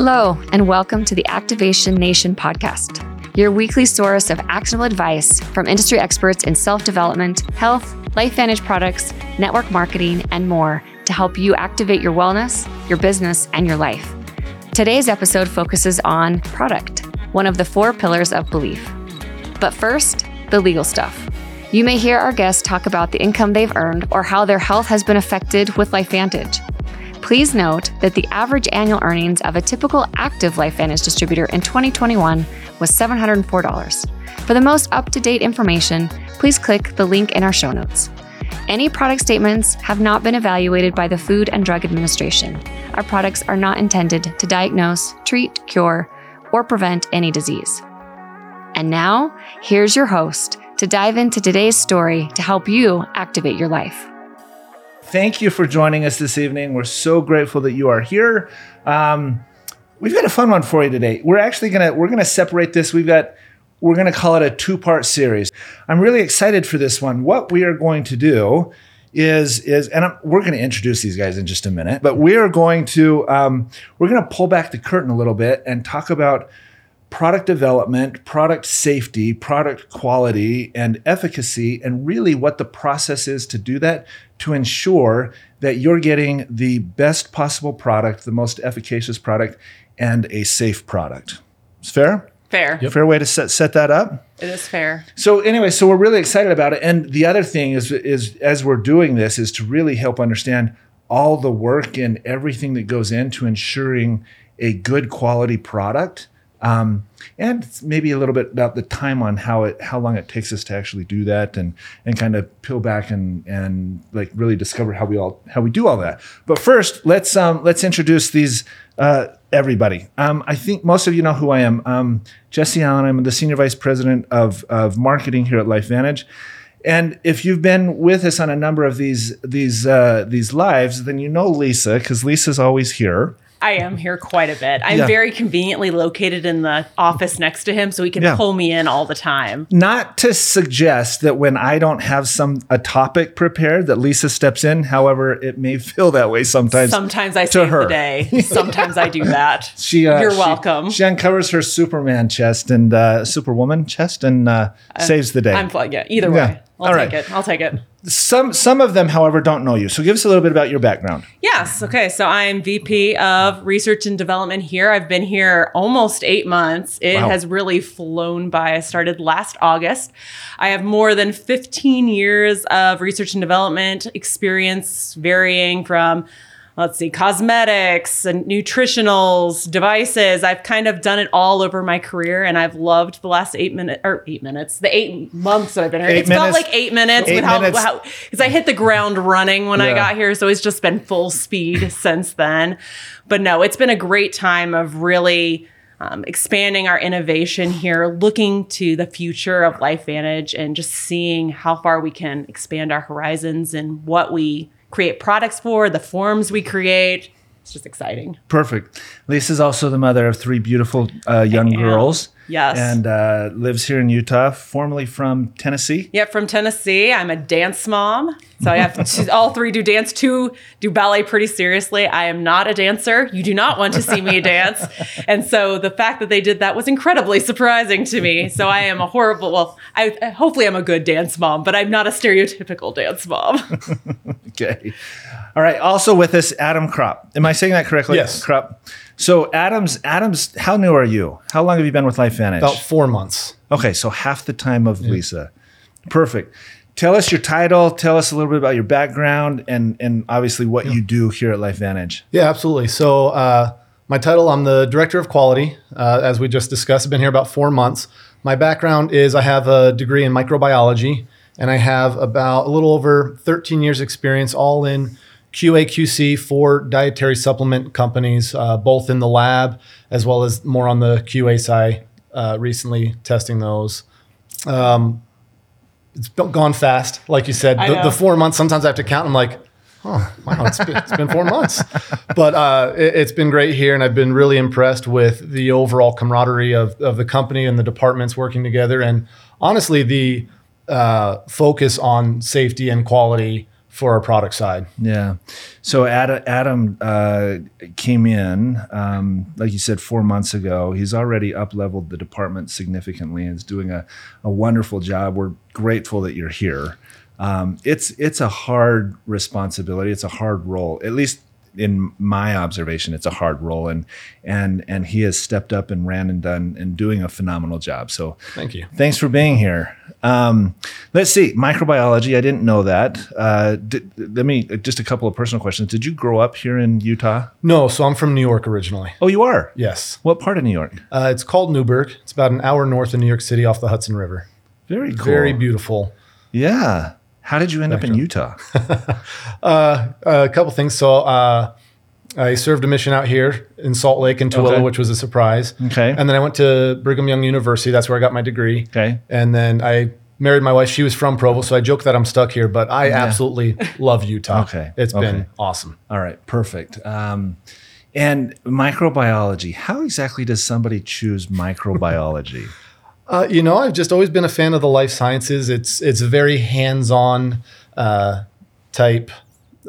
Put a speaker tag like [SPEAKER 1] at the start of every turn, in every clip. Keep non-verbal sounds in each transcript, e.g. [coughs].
[SPEAKER 1] Hello, and welcome to the Activation Nation podcast, your weekly source of actionable advice from industry experts in self development, health, LifeVantage products, network marketing, and more to help you activate your wellness, your business, and your life. Today's episode focuses on product, one of the four pillars of belief. But first, the legal stuff. You may hear our guests talk about the income they've earned or how their health has been affected with LifeVantage. Please note that the average annual earnings of a typical active Life LifeVantage distributor in 2021 was $704. For the most up to date information, please click the link in our show notes. Any product statements have not been evaluated by the Food and Drug Administration. Our products are not intended to diagnose, treat, cure, or prevent any disease. And now, here's your host to dive into today's story to help you activate your life.
[SPEAKER 2] Thank you for joining us this evening. We're so grateful that you are here. Um, we've got a fun one for you today. We're actually gonna we're gonna separate this. We've got we're gonna call it a two part series. I'm really excited for this one. What we are going to do is is and I'm, we're going to introduce these guys in just a minute, but we are going to um, we're going to pull back the curtain a little bit and talk about product development, product safety, product quality, and efficacy, and really what the process is to do that to ensure that you're getting the best possible product, the most efficacious product, and a safe product. It's fair?
[SPEAKER 3] Fair.
[SPEAKER 2] Fair way to set, set that up?
[SPEAKER 3] It is fair.
[SPEAKER 2] So anyway, so we're really excited about it. And the other thing is, is as we're doing this, is to really help understand all the work and everything that goes into ensuring a good quality product um, and maybe a little bit about the time on how it how long it takes us to actually do that and and kind of peel back and and like really discover how we all how we do all that. But first let's um let's introduce these uh, everybody. Um, i think most of you know who i am. Um, jesse allen i'm the senior vice president of of marketing here at lifevantage and if you've been with us on a number of these these uh, these lives, then you know Lisa because Lisa's always here.
[SPEAKER 3] I am here quite a bit. I'm
[SPEAKER 2] Yeah.
[SPEAKER 3] very conveniently located in the office next to him, so he can
[SPEAKER 2] Yeah.
[SPEAKER 3] pull me in all the time.
[SPEAKER 2] not to suggest that when I don't have some a topic prepared that Lisa steps in. However, it may [laughs] feel that way sometimes.
[SPEAKER 3] Sometimes I
[SPEAKER 2] to
[SPEAKER 3] save
[SPEAKER 2] her.
[SPEAKER 3] the day. [laughs] Sometimes I do that. [laughs]
[SPEAKER 2] she, uh,
[SPEAKER 3] You're
[SPEAKER 2] she-
[SPEAKER 3] welcome.
[SPEAKER 2] She uncovers her Superman chest and uh, Superwoman chest and uh, saves the day.
[SPEAKER 3] I'm. Yeah, either way. I'll
[SPEAKER 2] All
[SPEAKER 3] take
[SPEAKER 2] right.
[SPEAKER 3] it. I'll take it.
[SPEAKER 2] some some of them, however, don't know you. So give us a little bit about your background.
[SPEAKER 3] Yes. Okay. So I'm VP of Research and Development here. I've been here almost eight months. It
[SPEAKER 2] Wow.
[SPEAKER 3] has really flown by. I started last August. I have more than 15 years of research and development experience, varying from let's see, cosmetics and nutritionals, devices. I've kind of done it all over my career, and I've loved the last eight minutes or eight minutes, the eight months that I've been here.
[SPEAKER 2] Eight
[SPEAKER 3] It's felt like eight minutes
[SPEAKER 2] eight
[SPEAKER 3] with how
[SPEAKER 2] minutes.
[SPEAKER 3] because I hit the ground running when I got here, so it's just been full speed [laughs] since then. But no, it's been a great time of really. Um, expanding our innovation here, looking to the future of LifeVantage and just seeing how far we can expand our horizons and what we create products for, the forms we create. It's just exciting.
[SPEAKER 2] Perfect. Lisa's also the mother of three beautiful uh, young girls.
[SPEAKER 3] Yes.
[SPEAKER 2] And uh, lives here in Utah, formerly from Tennessee.
[SPEAKER 3] Yep, from Tennessee. I'm a dance mom. So I have two, all three do dance. Two do ballet pretty seriously. I am not a dancer. You do not want to see me dance. And so the fact that they did that was incredibly surprising to me. So I am a horrible, well, I hopefully I'm a good dance mom, but I'm not a stereotypical dance mom. [laughs]
[SPEAKER 2] Okay. All right. Also with us, Adam Kropp. Am I saying that correctly?
[SPEAKER 4] Yes.
[SPEAKER 2] Kropp. So Adam's Adam's. How new are you? How long have you been with LifeVantage?
[SPEAKER 4] About four months.
[SPEAKER 2] okay, so half the time of Lisa. Perfect. Tell us your title. Tell us a little bit about your background, and and obviously what you do here at LifeVantage.
[SPEAKER 4] Yeah, absolutely. So, uh, my title, I'm the director of quality. Uh, as we just discussed, I've been here about four months. My background is I have a degree in microbiology, and I have about a little over 13 years experience, all in QA QC for dietary supplement companies, uh, both in the lab as well as more on the QA side. Uh, recently testing those. Um, it's gone fast, like you said. The, the four months. Sometimes I have to count. I'm like, oh wow, it's been, it's been four months. [laughs] But uh, it, it's been great here, and I've been really impressed with the overall camaraderie of of the company and the departments working together, and honestly, the uh, focus on safety and quality for our product side.
[SPEAKER 2] Yeah. So Adam, Adam uh, came in, um, like you said, four months ago. He's already up leveled the department significantly and is doing a, a wonderful job. We're grateful that you're here. Um, it's it's a hard responsibility. It's a hard role. At least in my observation, it's a hard role, and and and he has stepped up and ran and done and doing a phenomenal job. So
[SPEAKER 4] Thank you.
[SPEAKER 2] Thanks for being here. Um, let's see, microbiology. I didn't know that. Uh, did, let me just a couple of personal questions. Did you grow up here in Utah?
[SPEAKER 4] No, so I'm from New York originally.
[SPEAKER 2] Oh, you are.
[SPEAKER 4] Yes.
[SPEAKER 2] What part of New York?
[SPEAKER 4] Uh, it's called Newburgh. It's about an hour north of New York City off the Hudson River.
[SPEAKER 2] Very cool.
[SPEAKER 4] Very beautiful.
[SPEAKER 2] Yeah. How did you end up in Utah? [laughs]
[SPEAKER 4] Uh, a couple things. So uh, I served a mission out here in Salt Lake and Tooele,
[SPEAKER 2] Okay.
[SPEAKER 4] which was a surprise.
[SPEAKER 2] Okay.
[SPEAKER 4] And then I went to Brigham Young University. That's where I got my degree.
[SPEAKER 2] Okay.
[SPEAKER 4] And then I married my wife. She was from Provo, so I joke that I'm stuck here, but I absolutely [laughs] love Utah.
[SPEAKER 2] Okay.
[SPEAKER 4] It's
[SPEAKER 2] Okay.
[SPEAKER 4] been awesome.
[SPEAKER 2] All right. Perfect. Um, and microbiology. How exactly does somebody choose microbiology? [laughs]
[SPEAKER 4] Uh, you know, I've just always been a fan of the life sciences. It's it's a very hands-on uh, type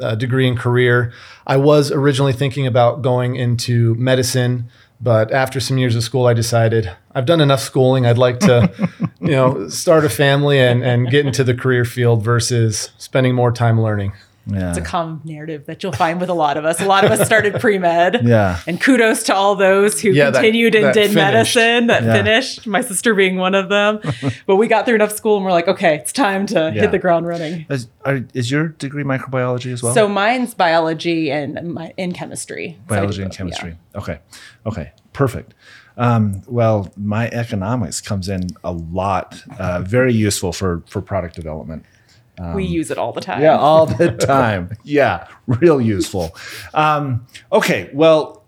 [SPEAKER 4] uh, degree and career. I was originally thinking about going into medicine, but after some years of school, I decided I've done enough schooling. I'd like to, [laughs] you know, start a family and and get into the career field versus spending more time learning.
[SPEAKER 2] Yeah.
[SPEAKER 3] It's a common narrative that you'll find with a lot of us. A lot of us started [laughs] pre med.
[SPEAKER 2] Yeah.
[SPEAKER 3] And kudos to all those who
[SPEAKER 4] Yeah, that-
[SPEAKER 3] continued and
[SPEAKER 4] that
[SPEAKER 3] did
[SPEAKER 4] finished.
[SPEAKER 3] medicine that
[SPEAKER 2] Yeah.
[SPEAKER 3] finished, my sister being one of them. [laughs] but we got through enough school and we're like, okay, it's time to
[SPEAKER 2] Yeah.
[SPEAKER 3] hit the ground running.
[SPEAKER 2] Is, are, is your degree microbiology as well?
[SPEAKER 3] So mine's biology and my, in chemistry. So
[SPEAKER 2] biology and
[SPEAKER 3] both, yeah.
[SPEAKER 2] chemistry. Okay. Okay. Perfect. Um, well, my economics comes in a lot. Uh, very useful for for product development.
[SPEAKER 3] We use it all the time.
[SPEAKER 2] Um, Yeah, all the [laughs] time. yeah, real useful. Um, okay, well,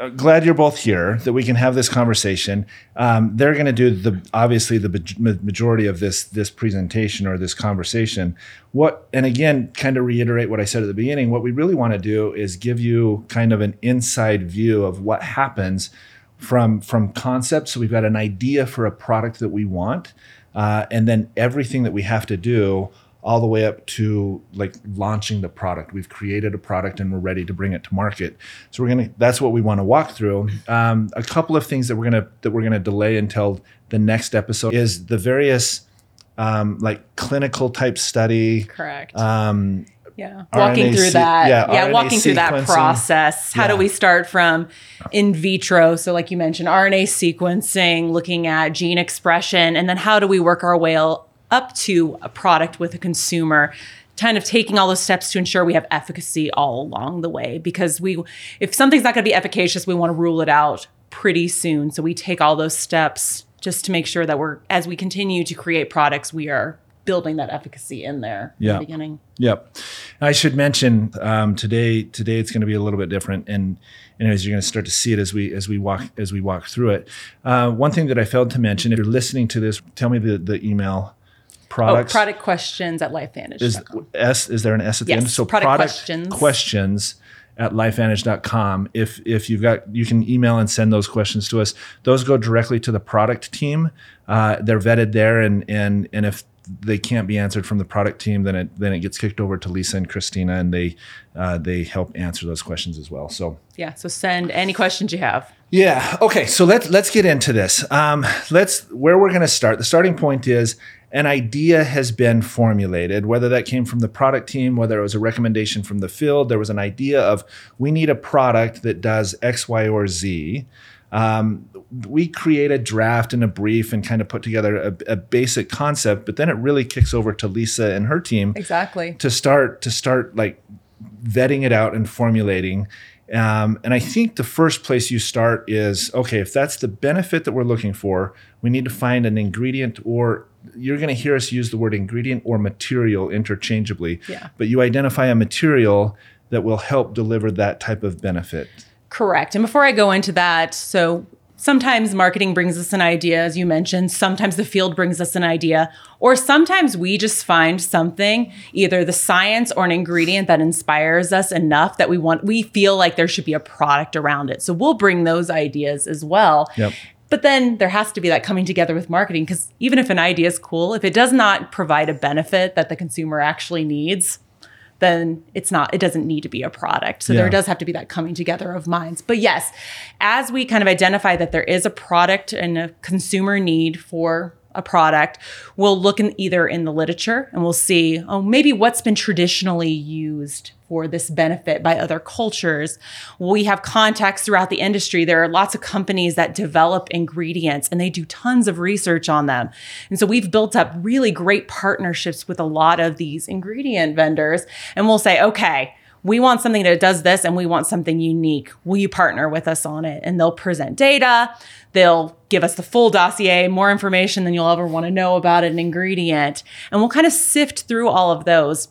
[SPEAKER 2] uh, glad you're both here that we can have this conversation. Um, they're going to do the obviously the ma- majority of this this presentation or this conversation. What and again, kind of reiterate what I said at the beginning. What we really want to do is give you kind of an inside view of what happens from from concept. So we've got an idea for a product that we want, uh, and then everything that we have to do all the way up to like launching the product. We've created a product and we're ready to bring it to market. So we're gonna. That's what we want to walk through. Um, a couple of things that we're gonna that we're gonna delay until the next episode is the various um, like clinical type study.
[SPEAKER 3] Correct.
[SPEAKER 2] Um,
[SPEAKER 3] Yeah,
[SPEAKER 2] RNA
[SPEAKER 3] walking through
[SPEAKER 2] se-
[SPEAKER 3] that.
[SPEAKER 2] yeah,
[SPEAKER 3] Yeah,
[SPEAKER 2] RNA
[SPEAKER 3] walking through that process. How
[SPEAKER 2] Yeah.
[SPEAKER 3] do we start from in vitro? So, like you mentioned, RNA sequencing, looking at gene expression, and then how do we work our way up to a product with a consumer? Kind of taking all those steps to ensure we have efficacy all along the way. Because we, if something's not going to be efficacious, we want to rule it out pretty soon. So we take all those steps just to make sure that we're, as we continue to create products, we are building that efficacy in there
[SPEAKER 2] Yeah.
[SPEAKER 3] in the beginning.
[SPEAKER 2] Yep. I should mention um, today. Today it's going to be a little bit different, and anyways, you're going to start to see it as we as we walk as we walk through it. Uh, one thing that I failed to mention: if you're listening to this, tell me the the email. Products
[SPEAKER 3] Oh, product questions at lifevantage.
[SPEAKER 2] is S. Is there an S at the
[SPEAKER 3] Yes,
[SPEAKER 2] end? So
[SPEAKER 3] product questions.
[SPEAKER 2] questions at lifevantage.com. If if you've got, you can email and send those questions to us. Those go directly to the product team. Uh, they're vetted there, and and and if they can't be answered from the product team, then it then it gets kicked over to Lisa and Christina, and they uh, they help answer those questions as well. So
[SPEAKER 3] yeah. So send any questions you have.
[SPEAKER 2] yeah. Okay. So let's let's get into this. Um, let's where we're going to start. The starting point is an idea has been formulated. Whether that came from the product team, whether it was a recommendation from the field, there was an idea of we need a product that does X, Y, or Z. Um, we create a draft and a brief and kind of put together a, a basic concept, but then it really kicks over to Lisa and her team
[SPEAKER 3] Exactly.
[SPEAKER 2] to start to start like vetting it out and formulating um, and i think the first place you start is okay if that's the benefit that we're looking for we need to find an ingredient or you're going to hear us use the word ingredient or material interchangeably
[SPEAKER 3] Yeah.
[SPEAKER 2] but you identify a material that will help deliver that type of benefit
[SPEAKER 3] Correct. And before I go into that, so sometimes marketing brings us an idea, as you mentioned. Sometimes the field brings us an idea, or sometimes we just find something, either the science or an ingredient that inspires us enough that we want, we feel like there should be a product around it. So we'll bring those ideas as well.
[SPEAKER 2] Yep.
[SPEAKER 3] But then there has to be that coming together with marketing because even if an idea is cool, if it does not provide a benefit that the consumer actually needs, then it's not, it doesn't need to be a product. So
[SPEAKER 2] Yeah.
[SPEAKER 3] there does have to be that coming together of minds. But yes, as we kind of identify that there is a product and a consumer need for a product, we'll look in either in the literature and we'll see, oh, maybe what's been traditionally used for this benefit by other cultures. We have contacts throughout the industry. There are lots of companies that develop ingredients and they do tons of research on them. And so we've built up really great partnerships with a lot of these ingredient vendors. And we'll say, okay, we want something that does this and we want something unique. Will you partner with us on it? And they'll present data. They'll give us the full dossier, more information than you'll ever want to know about an ingredient. And we'll kind of sift through all of those.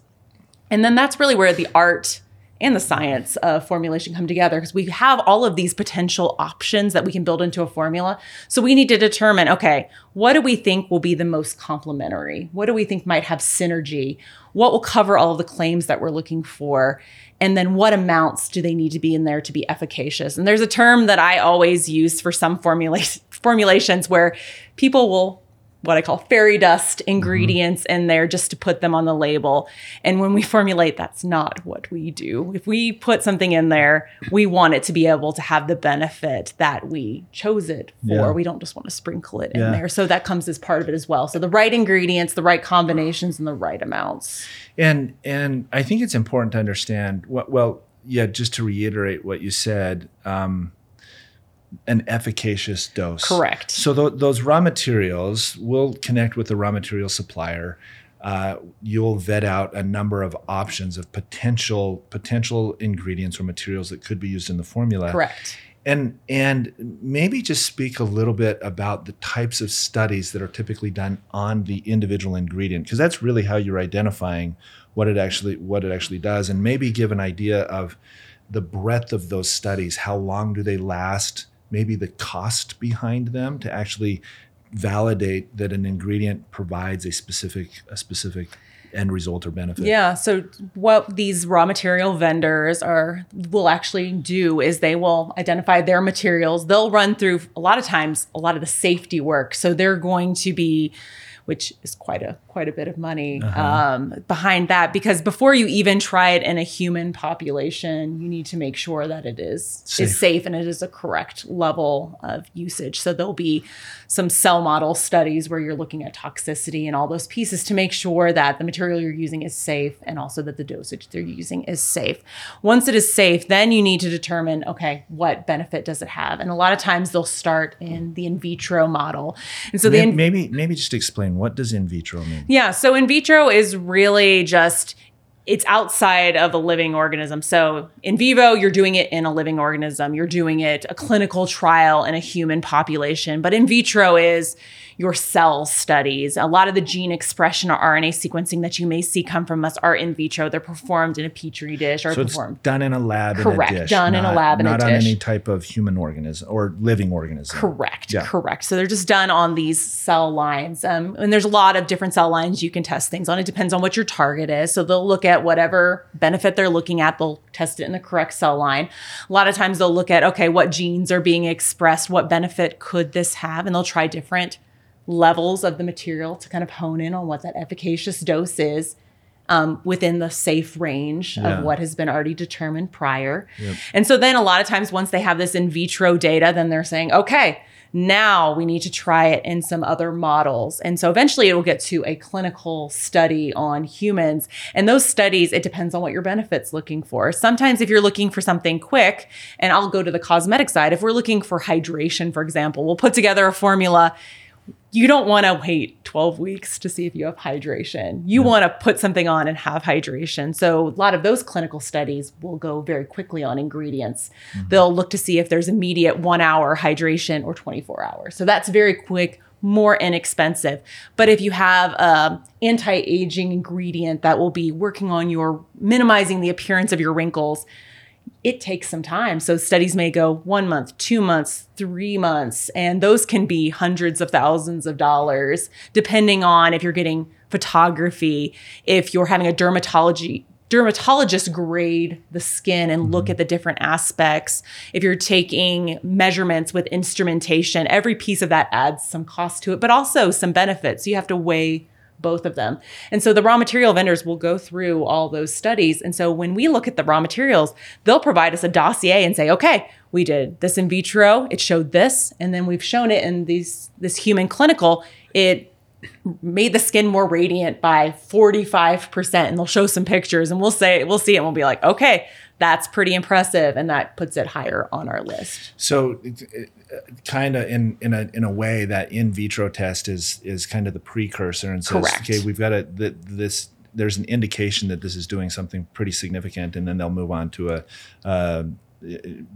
[SPEAKER 3] And then that's really where the art and the science of formulation come together because we have all of these potential options that we can build into a formula. So we need to determine okay, what do we think will be the most complementary? What do we think might have synergy? What will cover all of the claims that we're looking for? And then what amounts do they need to be in there to be efficacious? And there's a term that I always use for some formula- [laughs] formulations where people will what I call fairy dust ingredients in there just to put them on the label. And when we [laughs] formulate, that's not what we do. If we put something in there, we want it to be able to have the benefit that we chose it for.
[SPEAKER 2] Yeah.
[SPEAKER 3] We don't just want to sprinkle it
[SPEAKER 2] Yeah.
[SPEAKER 3] in there. So that comes as part of it as well. So the right ingredients, the right combinations, and the right amounts.
[SPEAKER 2] And and I think it's important to understand what well, yeah, just to reiterate what you said, um, an efficacious dose.
[SPEAKER 3] Correct.
[SPEAKER 2] So th- those raw materials will connect with the raw material supplier. Uh, you'll vet out a number of options of potential potential ingredients or materials that could be used in the formula.
[SPEAKER 3] Correct.
[SPEAKER 2] And and maybe just speak a little bit about the types of studies that are typically done on the individual ingredient because that's really how you're identifying what it actually what it actually does and maybe give an idea of the breadth of those studies how long do they last maybe the cost behind them to actually validate that an ingredient provides a specific a specific end result or benefit
[SPEAKER 3] Yeah. So what these raw material vendors are will actually do is they will identify their materials. They'll run through a lot of times a lot of the safety work. So they're going to be which is quite a quite a bit of money um, behind that because before you even try it in a human population, you need to make sure that it is
[SPEAKER 2] Safe.
[SPEAKER 3] is safe and it is a correct level of usage. So there'll be some cell model studies where you're looking at toxicity and all those pieces to make sure that the material you're using is safe and also that the dosage they're using is safe. Once it is safe, then you need to determine okay, what benefit does it have? And a lot of times they'll start in the in vitro model. And so the in-
[SPEAKER 2] maybe maybe just explain what does in vitro mean
[SPEAKER 3] yeah, so in vitro is really just it's outside of a living organism. So in vivo, you're doing it in a living organism. You're doing it a clinical trial in a human population. But in vitro is your cell studies. A lot of the gene expression or RNA sequencing that you may see come from us are in vitro. They're performed in a petri dish or
[SPEAKER 2] So it's
[SPEAKER 3] performed.
[SPEAKER 2] done in a lab
[SPEAKER 3] Correct,
[SPEAKER 2] in a dish.
[SPEAKER 3] done in a
[SPEAKER 2] not-
[SPEAKER 3] lab in a
[SPEAKER 2] not on any type of human organism or living organism.
[SPEAKER 3] Correct.
[SPEAKER 2] Yeah.
[SPEAKER 3] Correct. So they're just done on these cell lines. Um, and there's a lot of different cell lines you can test things on. It depends on what your target is. So they'll look at whatever benefit they're looking at, they'll test it in the correct cell line. A lot of times they'll look at, okay, what genes are being expressed? What benefit could this have? And they'll try different levels of the material to kind of hone in on what that efficacious dose is um, within the safe range
[SPEAKER 2] Yeah.
[SPEAKER 3] of what has been already determined prior. And so then a lot of times once they have this in vitro data, then they're saying, okay, now we need to try it in some other models. And so eventually it will get to a clinical study on humans. And those studies, it depends on what your benefit's looking for. Sometimes if you're looking for something quick, and I'll go to the cosmetic side, if we're looking for hydration, for example, we'll put together a formula you don't want to wait 12 weeks to see if you have hydration. You want to put something on and have hydration. So, a lot of those clinical studies will go very quickly on ingredients. Mm-hmm. They'll look to see if there's immediate one hour hydration or 24 hours. So, that's very quick, more inexpensive. But if you have an anti aging ingredient that will be working on your minimizing the appearance of your wrinkles, it takes some time. So studies may go one month, two months, three months, and those can be hundreds of thousands of dollars, depending on if you're getting photography, if you're having a dermatology dermatologist grade the skin and look mm-hmm. at the different aspects. If you're taking measurements with instrumentation, every piece of that adds some cost to it, but also some benefits. You have to weigh both of them. And so the raw material vendors will go through all those studies. And so when we look at the raw materials, they'll provide us a dossier and say, okay, we did this in vitro, it showed this, and then we've shown it in these this human clinical, it made the skin more radiant by 45% and they'll show some pictures and we'll say we'll see it and we'll be like okay that's pretty impressive and that puts it higher on our list
[SPEAKER 2] So, kind of in in a in a way, that in vitro test is is kind of the precursor and says,
[SPEAKER 3] Correct.
[SPEAKER 2] okay, we've got a th- this. There's an indication that this is doing something pretty significant, and then they'll move on to a. Uh,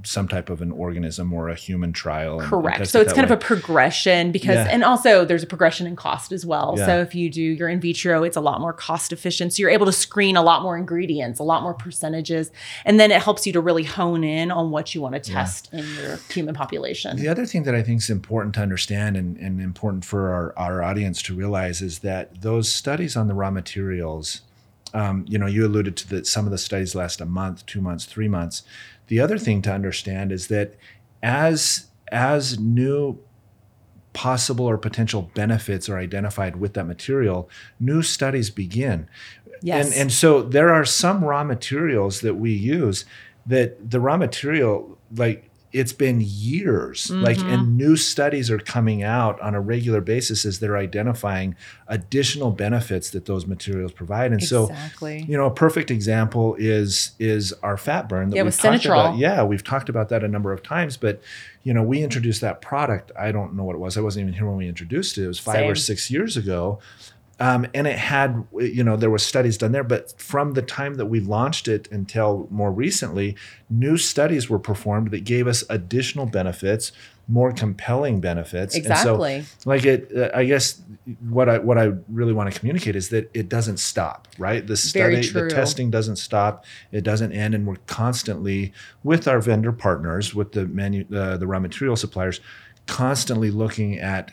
[SPEAKER 2] some type of an organism or a human trial. and- and
[SPEAKER 3] correct
[SPEAKER 2] test
[SPEAKER 3] so
[SPEAKER 2] it
[SPEAKER 3] it's kind
[SPEAKER 2] way.
[SPEAKER 3] of a progression because
[SPEAKER 2] Yeah.
[SPEAKER 3] and also there's a progression in cost as well
[SPEAKER 2] Yeah.
[SPEAKER 3] so if you do your in vitro it's a lot more cost efficient so you're able to screen a lot more ingredients a lot more percentages and then it helps you to really hone in on what you want to test in your human population
[SPEAKER 2] The other thing that I think is important to understand and, and important for our, our audience to realize is that those studies on the raw materials, um, you know, you alluded to that some of the studies last a month, two months, three months. The other thing to understand is that as as new possible or potential benefits are identified with that material, new studies begin.
[SPEAKER 3] Yes.
[SPEAKER 2] And, and so there are some raw materials that we use that the raw material, like it's been years, like,
[SPEAKER 3] Mm-hmm.
[SPEAKER 2] and new studies are coming out on a regular basis as they're identifying additional benefits that those materials provide. And so, you know, a perfect example is is our fat burn that
[SPEAKER 3] Yeah,
[SPEAKER 2] we've talked about. Yeah, we've talked about that a number of times, but you know, we introduced that product. I don't know what it was. I wasn't even here when we introduced it. It was five or six years ago. Um, and it had, you know, there were studies done there, but from the time that we launched it until more recently, new studies were performed that gave us additional benefits, more compelling benefits.
[SPEAKER 3] Exactly.
[SPEAKER 2] And so, like it, uh, I guess what I what I really want to communicate is that it doesn't stop, right? The study, the testing doesn't stop. It doesn't end, and we're constantly with our vendor partners, with the manu- uh, the raw material suppliers, constantly looking at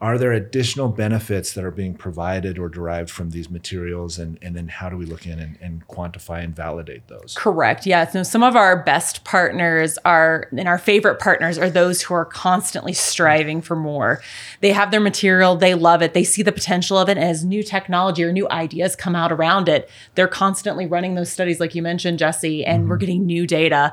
[SPEAKER 2] are there additional benefits that are being provided or derived from these materials and, and then how do we look in and, and quantify and validate those
[SPEAKER 3] Correct. Yeah. So some of our best partners are, and our favorite partners are those who are constantly striving for more. They have their material, they love it, they see the potential of it. And as new technology or new ideas come out around it, they're constantly running those studies, like you mentioned, Jesse, and we're mm-hmm. getting new data.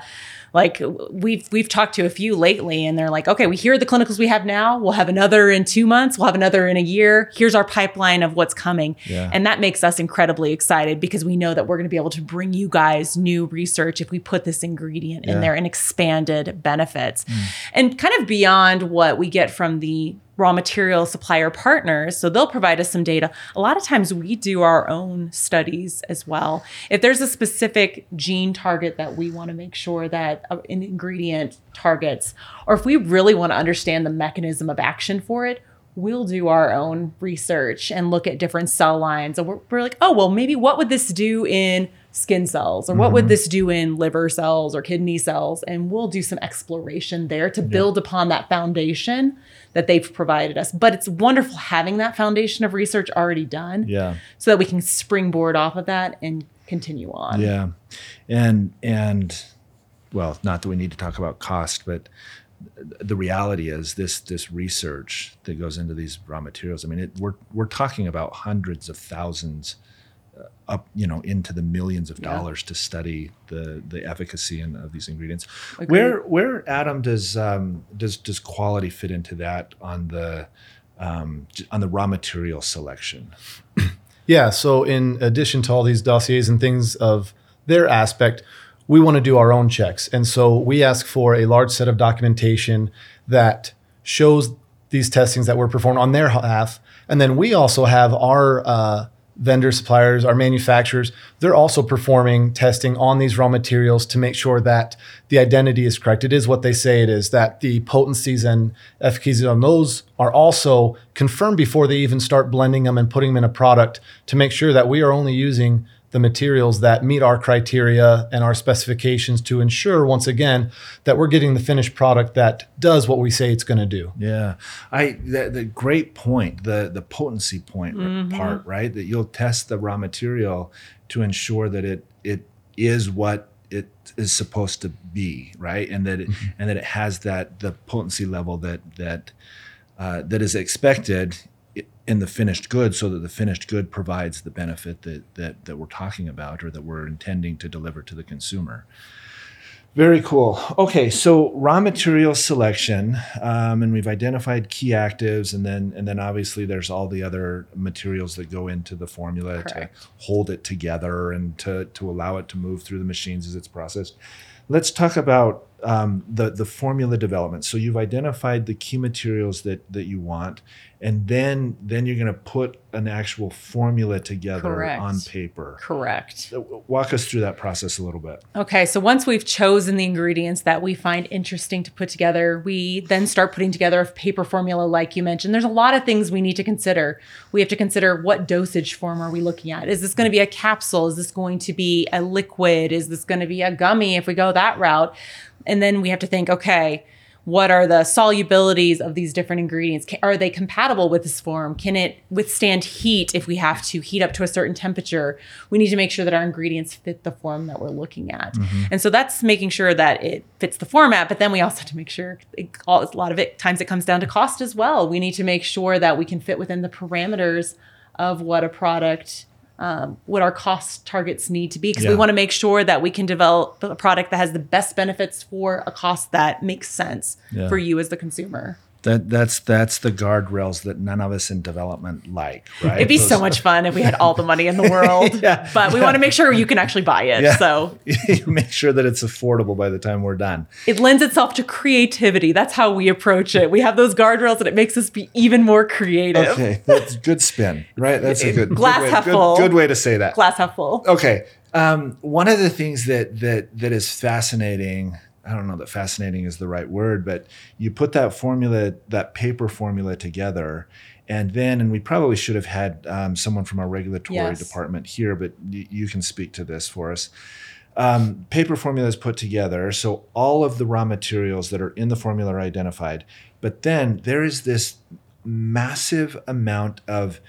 [SPEAKER 3] Like we've we've talked to a few lately, and they're like, okay, we hear the clinicals we have now. We'll have another in two months. We'll have another in a year. Here's our pipeline of what's coming.
[SPEAKER 2] Yeah.
[SPEAKER 3] And that makes us incredibly excited because we know that we're going to be able to bring you guys new research if we put this ingredient
[SPEAKER 2] Yeah.
[SPEAKER 3] in there and expanded benefits. Mm. And kind of beyond what we get from the raw material supplier partners. So they'll provide us some data. A lot of times we do our own studies as well. If there's a specific gene target that we want to make sure that uh, an ingredient targets, or if we really want to understand the mechanism of action for it, we'll do our own research and look at different cell lines. And we're, we're like, oh, well, maybe what would this do in skin cells? Or what would mm-hmm. this do in liver cells or kidney cells? And we'll do some exploration there to build upon that foundation that they've provided us. But it's wonderful having that foundation of research already done
[SPEAKER 2] yeah
[SPEAKER 3] so that we can springboard off of that and continue on.
[SPEAKER 2] yeah and and well not that we need to talk about cost but the reality is this this research that goes into these raw materials i mean it, we're we're talking about hundreds of thousands up you know into the millions of
[SPEAKER 3] Yeah.
[SPEAKER 2] dollars to study the the efficacy in, of these ingredients
[SPEAKER 3] Agreed.
[SPEAKER 2] where where adam does um does does quality fit into that on the um on the raw material selection [clears throat]
[SPEAKER 4] Yeah. So, in addition to all these dossiers and things of their aspect, we want to do our own checks. And so, we ask for a large set of documentation that shows these testings that were performed on their behalf. And then we also have our uh, vendor suppliers, our manufacturers, they're also performing testing on these raw materials to make sure that the identity is correct. It is what they say it is, that the potencies and efficacy on those are also confirmed before they even start blending them and putting them in a product to make sure that we are only using the materials that meet our criteria and our specifications to ensure, once again, that we're getting the finished product that does what we say it's going to do.
[SPEAKER 2] Yeah, I the, the great point, the the potency point part, right? That you'll test the raw material to ensure that it it is what it is supposed to be, right? And that it, and that it has that the potency level that that uh, that is expected i- in the finished good so that the finished good provides the benefit that that that we're talking about or that we're intending to deliver to the consumer. Very cool. Okay, so raw material selection, um, and we've identified key actives, and then and then obviously there's all the other materials that go into the formula
[SPEAKER 3] Correct.
[SPEAKER 2] to hold it together and to to allow it to move through the machines as it's processed. Let's talk about um, the the formula development. So you've identified the key materials that that you want, and then then you're going to put an actual formula together
[SPEAKER 3] Correct.
[SPEAKER 2] on paper.
[SPEAKER 3] Correct.
[SPEAKER 2] Walk us through that process a little bit.
[SPEAKER 3] Okay, so once we've chosen the ingredients that we find interesting to put together, we then start putting together a paper formula, like you mentioned. There's a lot of things we need to consider. We have to consider what dosage form are we looking at? Is this going to be a capsule? Is this going to be a liquid? Is this going to be a gummy if we go that route? And then we have to think, okay, what are the solubilities of these different ingredients? Are they compatible with this form? Can it withstand heat if we have to heat up to a certain temperature? We need to make sure that our ingredients fit the form that we're looking at. Mm-hmm. And so that's making sure that it fits the format, but then we also have to make sure it, all, a lot of it times it comes down to cost as well. We need to make sure that we can fit within the parameters of what a product um, what our cost targets need to be because we want to make sure that we can develop a product that has the best benefits for a cost that makes sense
[SPEAKER 2] Yeah.
[SPEAKER 3] for you as the consumer.
[SPEAKER 2] That that's that's the guardrails that none of us in development like, right?
[SPEAKER 3] It'd be so much fun if we had all the money in the [laughs] world,
[SPEAKER 2] Yeah.
[SPEAKER 3] but we want to make sure you can actually buy it.
[SPEAKER 2] Yeah.
[SPEAKER 3] So [laughs]
[SPEAKER 2] you make sure that it's affordable by the time we're done.
[SPEAKER 3] it lends itself to creativity. That's how we approach it. We have those guardrails and it makes us be even more creative.
[SPEAKER 2] Okay, that's good spin, right? That's a good
[SPEAKER 3] Glass
[SPEAKER 2] good way,
[SPEAKER 3] half
[SPEAKER 2] good,
[SPEAKER 3] full.
[SPEAKER 2] good way to say that.
[SPEAKER 3] Glass half full.
[SPEAKER 2] Okay, um, one of the things that that that is fascinating. I don't know that fascinating is the right word, but you put that formula, that paper formula together, and then, and we probably should have had um, someone from our regulatory
[SPEAKER 3] Yes.
[SPEAKER 2] department here, but y- you can speak to this for us. um, paper formula is put together. So all of the raw materials that are in the formula are identified. But then there is this massive amount of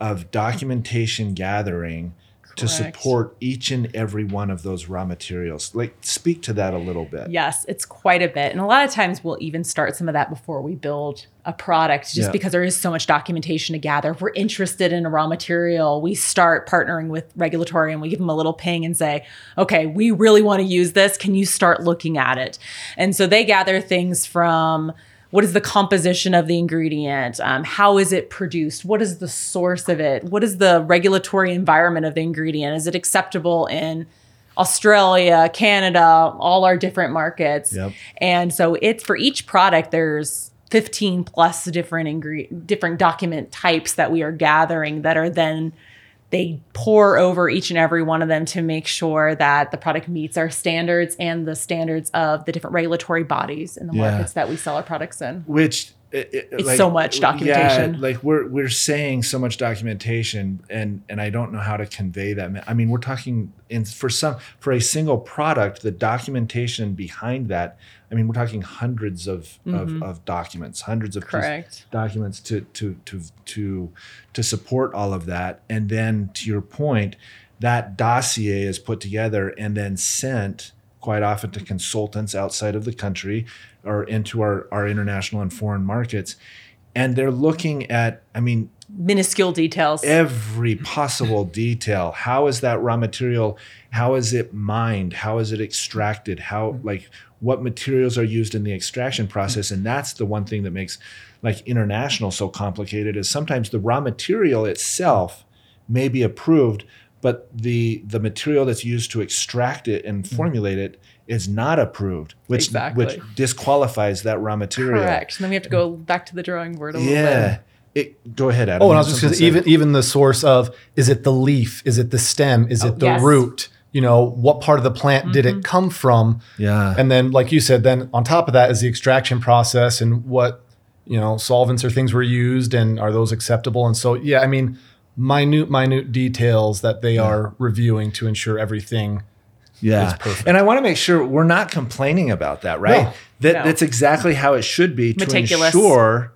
[SPEAKER 2] of documentation gathering to support each and every one of those raw materials. Like speak to that a little bit.
[SPEAKER 3] Yes, it's quite a bit. And a lot of times we'll even start some of that before we build a product just
[SPEAKER 2] Yeah.
[SPEAKER 3] because there is so much documentation to gather. If we're interested in a raw material, we start partnering with regulatory and we give them a little ping and say, okay, we really want to use this. Can you start looking at it? And so they gather things from what is the composition of the ingredient? Um, how is it produced? What is the source of it? What is the regulatory environment of the ingredient? Is it acceptable in Australia, Canada, all our different markets?
[SPEAKER 2] Yep.
[SPEAKER 3] And so it's for each product, there's 15 plus different ingre- different document types that we are gathering that are then they pore over each and every one of them to make sure that the product meets our standards and the standards of the different regulatory bodies in the
[SPEAKER 2] Yeah.
[SPEAKER 3] markets that we sell our products in.
[SPEAKER 2] which it, it-
[SPEAKER 3] It's so much documentation.
[SPEAKER 2] Yeah, like we're we're saying so much documentation, and and I don't know how to convey that. I mean, we're talking in for some for a single product, the documentation behind that. I mean, we're talking hundreds of of, of documents, hundreds of
[SPEAKER 3] Mm-hmm.
[SPEAKER 2] Documents to to to to to support all of that, and then to your point, that dossier is put together and then sent quite often to consultants outside of the country or into our, our international and foreign markets. And they're looking at, I mean,
[SPEAKER 3] Minuscule details.
[SPEAKER 2] every possible detail. How is that raw material? How is it mined? How is it extracted? How, like, what materials are used in the extraction process? And that's the one thing that makes, like, international so complicated is sometimes the raw material itself may be approved, but the the material that's used to extract it and formulate it is not approved, which
[SPEAKER 3] Exactly.
[SPEAKER 2] which disqualifies that raw material.
[SPEAKER 3] Correct. And then we have to go back to the drawing board a little
[SPEAKER 2] Yeah.
[SPEAKER 3] bit.
[SPEAKER 2] It, go ahead, Adam.
[SPEAKER 4] Oh, and I was just
[SPEAKER 2] something
[SPEAKER 4] going
[SPEAKER 2] to
[SPEAKER 4] to
[SPEAKER 2] say?
[SPEAKER 4] even even the source of is it the leaf? Is it the stem? Is it the
[SPEAKER 3] yes.
[SPEAKER 4] root? You know, what part of the plant did
[SPEAKER 3] Mm-hmm.
[SPEAKER 4] it come from?
[SPEAKER 2] Yeah.
[SPEAKER 4] And then, like you said, then on top of that is the extraction process and what you know solvents or things were used and are those acceptable? And so, yeah, I mean, minute minute details that they are reviewing to ensure everything.
[SPEAKER 2] Yeah.
[SPEAKER 4] It's perfect.
[SPEAKER 2] And I want to make sure we're not complaining about that, right?
[SPEAKER 4] No.
[SPEAKER 2] That
[SPEAKER 3] No.
[SPEAKER 2] that's exactly how it should be to
[SPEAKER 3] Meticulous.
[SPEAKER 2] ensure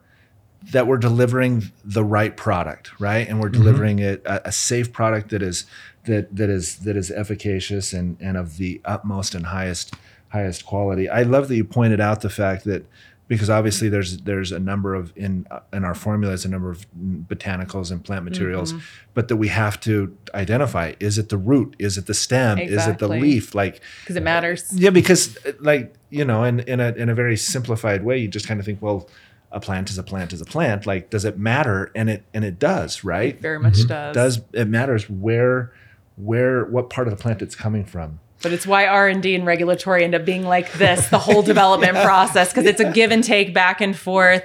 [SPEAKER 2] that we're delivering the right product, right? And we're
[SPEAKER 4] Mm-hmm.
[SPEAKER 2] delivering it a, a safe product that is that that is that is efficacious and and of the utmost and highest highest quality. I love that you pointed out the fact that because obviously there's there's a number of in in our formulas a number of botanicals and plant materials
[SPEAKER 3] Mm-hmm.
[SPEAKER 2] but that we have to identify is it the root? Is it the stem? Is it the leaf? Like
[SPEAKER 3] because it matters.
[SPEAKER 2] yeah because uh, like you know in in a in a very simplified way you just kind of think well a plant is a plant is a plant. Like does it matter? And it and it does right?
[SPEAKER 3] It Very much does.
[SPEAKER 2] does it matters where where what part of the plant it's coming from
[SPEAKER 3] But it's why R and D and regulatory end up being like this the whole development [laughs] process because it's a give and take back and forth.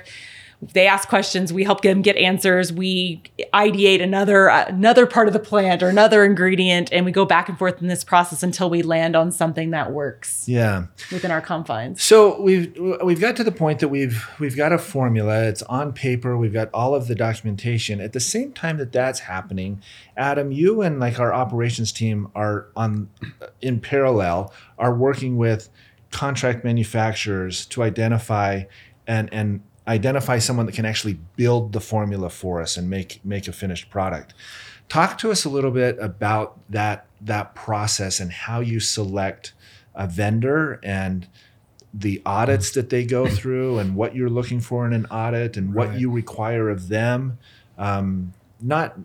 [SPEAKER 3] They ask questions, we help them get answers. We ideate another another part of the plant or another ingredient, and we go back and forth in this process until we land on something that works
[SPEAKER 2] yeah
[SPEAKER 3] within our confines.
[SPEAKER 2] So we've we've got to the point that we've we've got a formula. It's on paper. We've got all of the documentation. At the same time that that's happening, Adam, you and like our operations team are on in parallel are working with contract manufacturers to identify and and identify someone that can actually build the formula for us and make make a finished product. Talk to us a little bit about that that process and how you select a vendor and the audits that they go through and what you're looking for in an audit and what
[SPEAKER 4] Right.
[SPEAKER 2] you require of them. Um, not,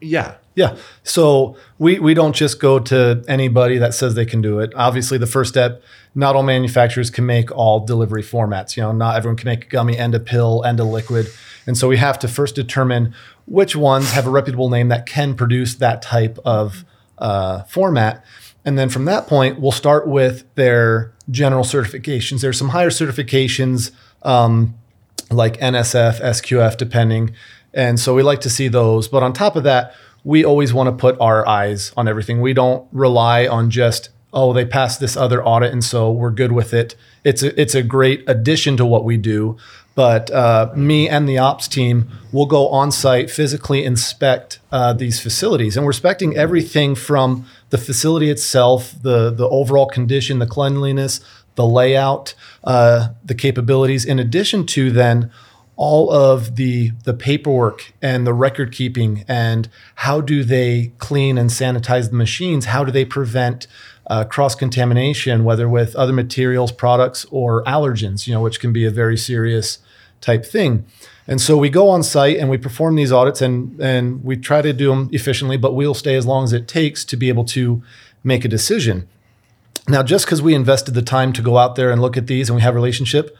[SPEAKER 2] yeah,
[SPEAKER 4] Yeah. So we, we don't just go to anybody that says they can do it. Obviously, the first step, not all manufacturers can make all delivery formats. You know, not everyone can make a gummy and a pill and a liquid. And so we have to first determine which ones have a reputable name that can produce that type of uh, format. And then from that point, we'll start with their general certifications. There's some higher certifications. Um, like NSF, SQF, depending. And so we like to see those. But on top of that, we always want to put our eyes on everything. We don't rely on just, oh, they passed this other audit and so we're good with it. It's a, it's a great addition to what we do. But uh, me and the ops team will go on site, physically inspect uh, these facilities. And we're inspecting everything from the facility itself, the, the overall condition, the cleanliness, the layout, uh, the capabilities, in addition to then all of the the paperwork and the record keeping and how do they clean and sanitize the machines? How do they prevent uh, cross contamination, whether with other materials, products, or allergens? You know, which can be a very serious type thing. And so we go on site and we perform these audits and and we try to do them efficiently, but we'll stay as long as it takes to be able to make a decision. Now, just because we invested the time to go out there and look at these and we have relationship,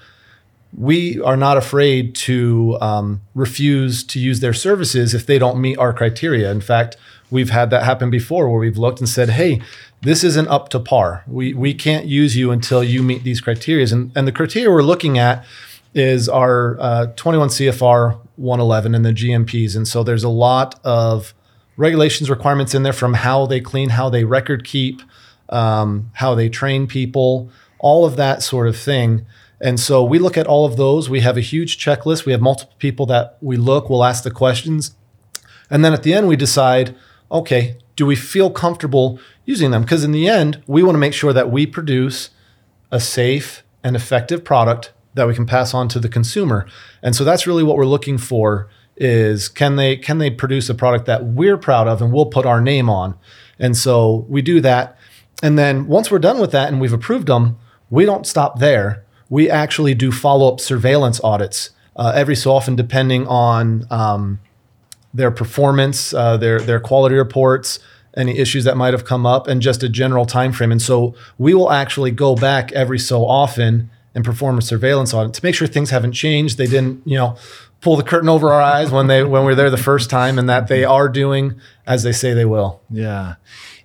[SPEAKER 4] we are not afraid to um, refuse to use their services if they don't meet our criteria. In fact, we've had that happen before where we've looked and said, hey, this isn't up to par. We, we can't use you until you meet these criteria. And, and the criteria we're looking at is our uh, 21 CFR 111 and the GMPs. And so there's a lot of regulations, requirements in there from how they clean, how they record keep, um, how they train people, all of that sort of thing. And so we look at all of those. We have a huge checklist. We have multiple people that we look, we'll ask the questions. And then at the end, we decide okay, do we feel comfortable using them? Because in the end, we want to make sure that we produce a safe and effective product that we can pass on to the consumer. And so that's really what we're looking for is can they can they produce a product that we're proud of and we'll put our name on. And so we do that. And then once we're done with that and we've approved them, we don't stop there. We actually do follow-up surveillance audits uh, every so often, depending on um, their performance, uh, their their quality reports, any issues that might have come up, and just a general time frame. And so we will actually go back every so often and perform a surveillance audit to make sure things haven't changed. They didn't, you know, pull the curtain over our eyes when they when we were there the first time, and that they are doing as they say they will.
[SPEAKER 2] Yeah,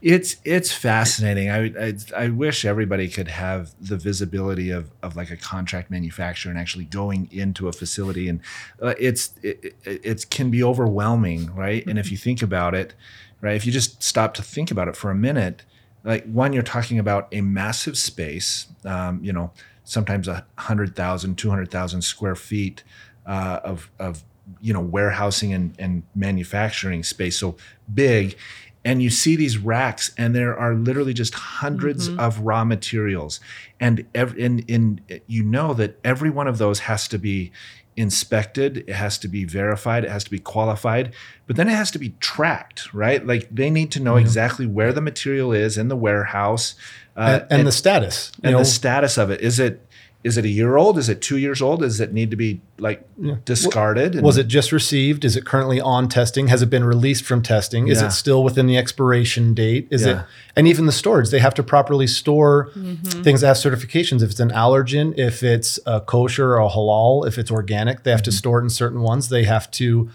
[SPEAKER 2] it's it's fascinating. I, I I wish everybody could have the visibility of of like a contract manufacturer and actually going into a facility, and uh, it's it, it, it can be overwhelming, right? And if you think about it, right, if you just stop to think about it for a minute, like one, you're talking about a massive space, um, you know, sometimes a hundred thousand, two hundred thousand square feet uh, of of you know warehousing and, and manufacturing space so big and you see these racks and there are literally just 100s of raw materials. And ev- in, in you know that every one of those has to be inspected it has to be verified it has to be qualified but then it has to be tracked right? Like they need to know exactly where the material is in the warehouse uh,
[SPEAKER 4] and, and the status. You
[SPEAKER 2] and
[SPEAKER 4] know,
[SPEAKER 2] the status of it. Is it is it a year old? Is it two years old? Does it need to be like discarded?
[SPEAKER 4] Was it just received? Is it currently on testing? Has it been released from testing? Is
[SPEAKER 2] Yeah.
[SPEAKER 4] it still within the expiration date? Is
[SPEAKER 2] Yeah.
[SPEAKER 4] it and even the storage? They have to properly store
[SPEAKER 3] Mm-hmm.
[SPEAKER 4] things that have certifications. If it's an allergen, if it's a kosher or a halal, if it's organic, they have to
[SPEAKER 2] Mm-hmm.
[SPEAKER 4] store it in certain ones. They have to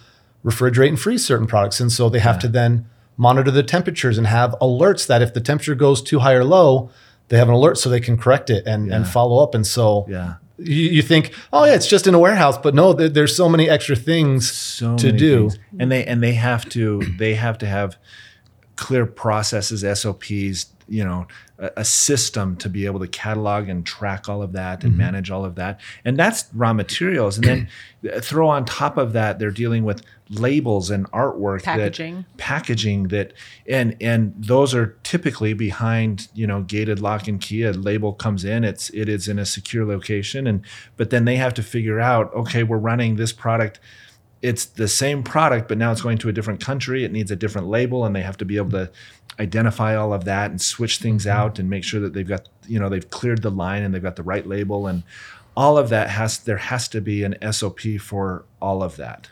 [SPEAKER 4] refrigerate and freeze certain products, and so they have to then monitor the temperatures and have alerts that if the temperature goes too high or low, they have an alert so they can correct it and, and follow up. And so
[SPEAKER 2] Yeah.
[SPEAKER 4] you, you think, oh yeah, it's just in a warehouse, but no, there, there's so many extra things
[SPEAKER 2] so
[SPEAKER 4] to do.
[SPEAKER 2] things. and they and they have to they have to have clear processes SOPs you know a, a system to be able to catalog and track all of that and mm-hmm. manage all of that. And that's raw materials. And then [clears throat] throw on top of that they're dealing with labels and artwork
[SPEAKER 3] Packaging.
[SPEAKER 2] that packaging that and and those are typically behind you know gated lock and key. A label comes in it's it is in a secure location. And but then they have to figure out okay we're running this product it's the same product, but now it's going to a different country. It needs a different label, and they have to be able to identify all of that and switch things mm-hmm. out and make sure that they've got you know they've cleared the line and they've got the right label and all of that has there has to be an SOP for all of that.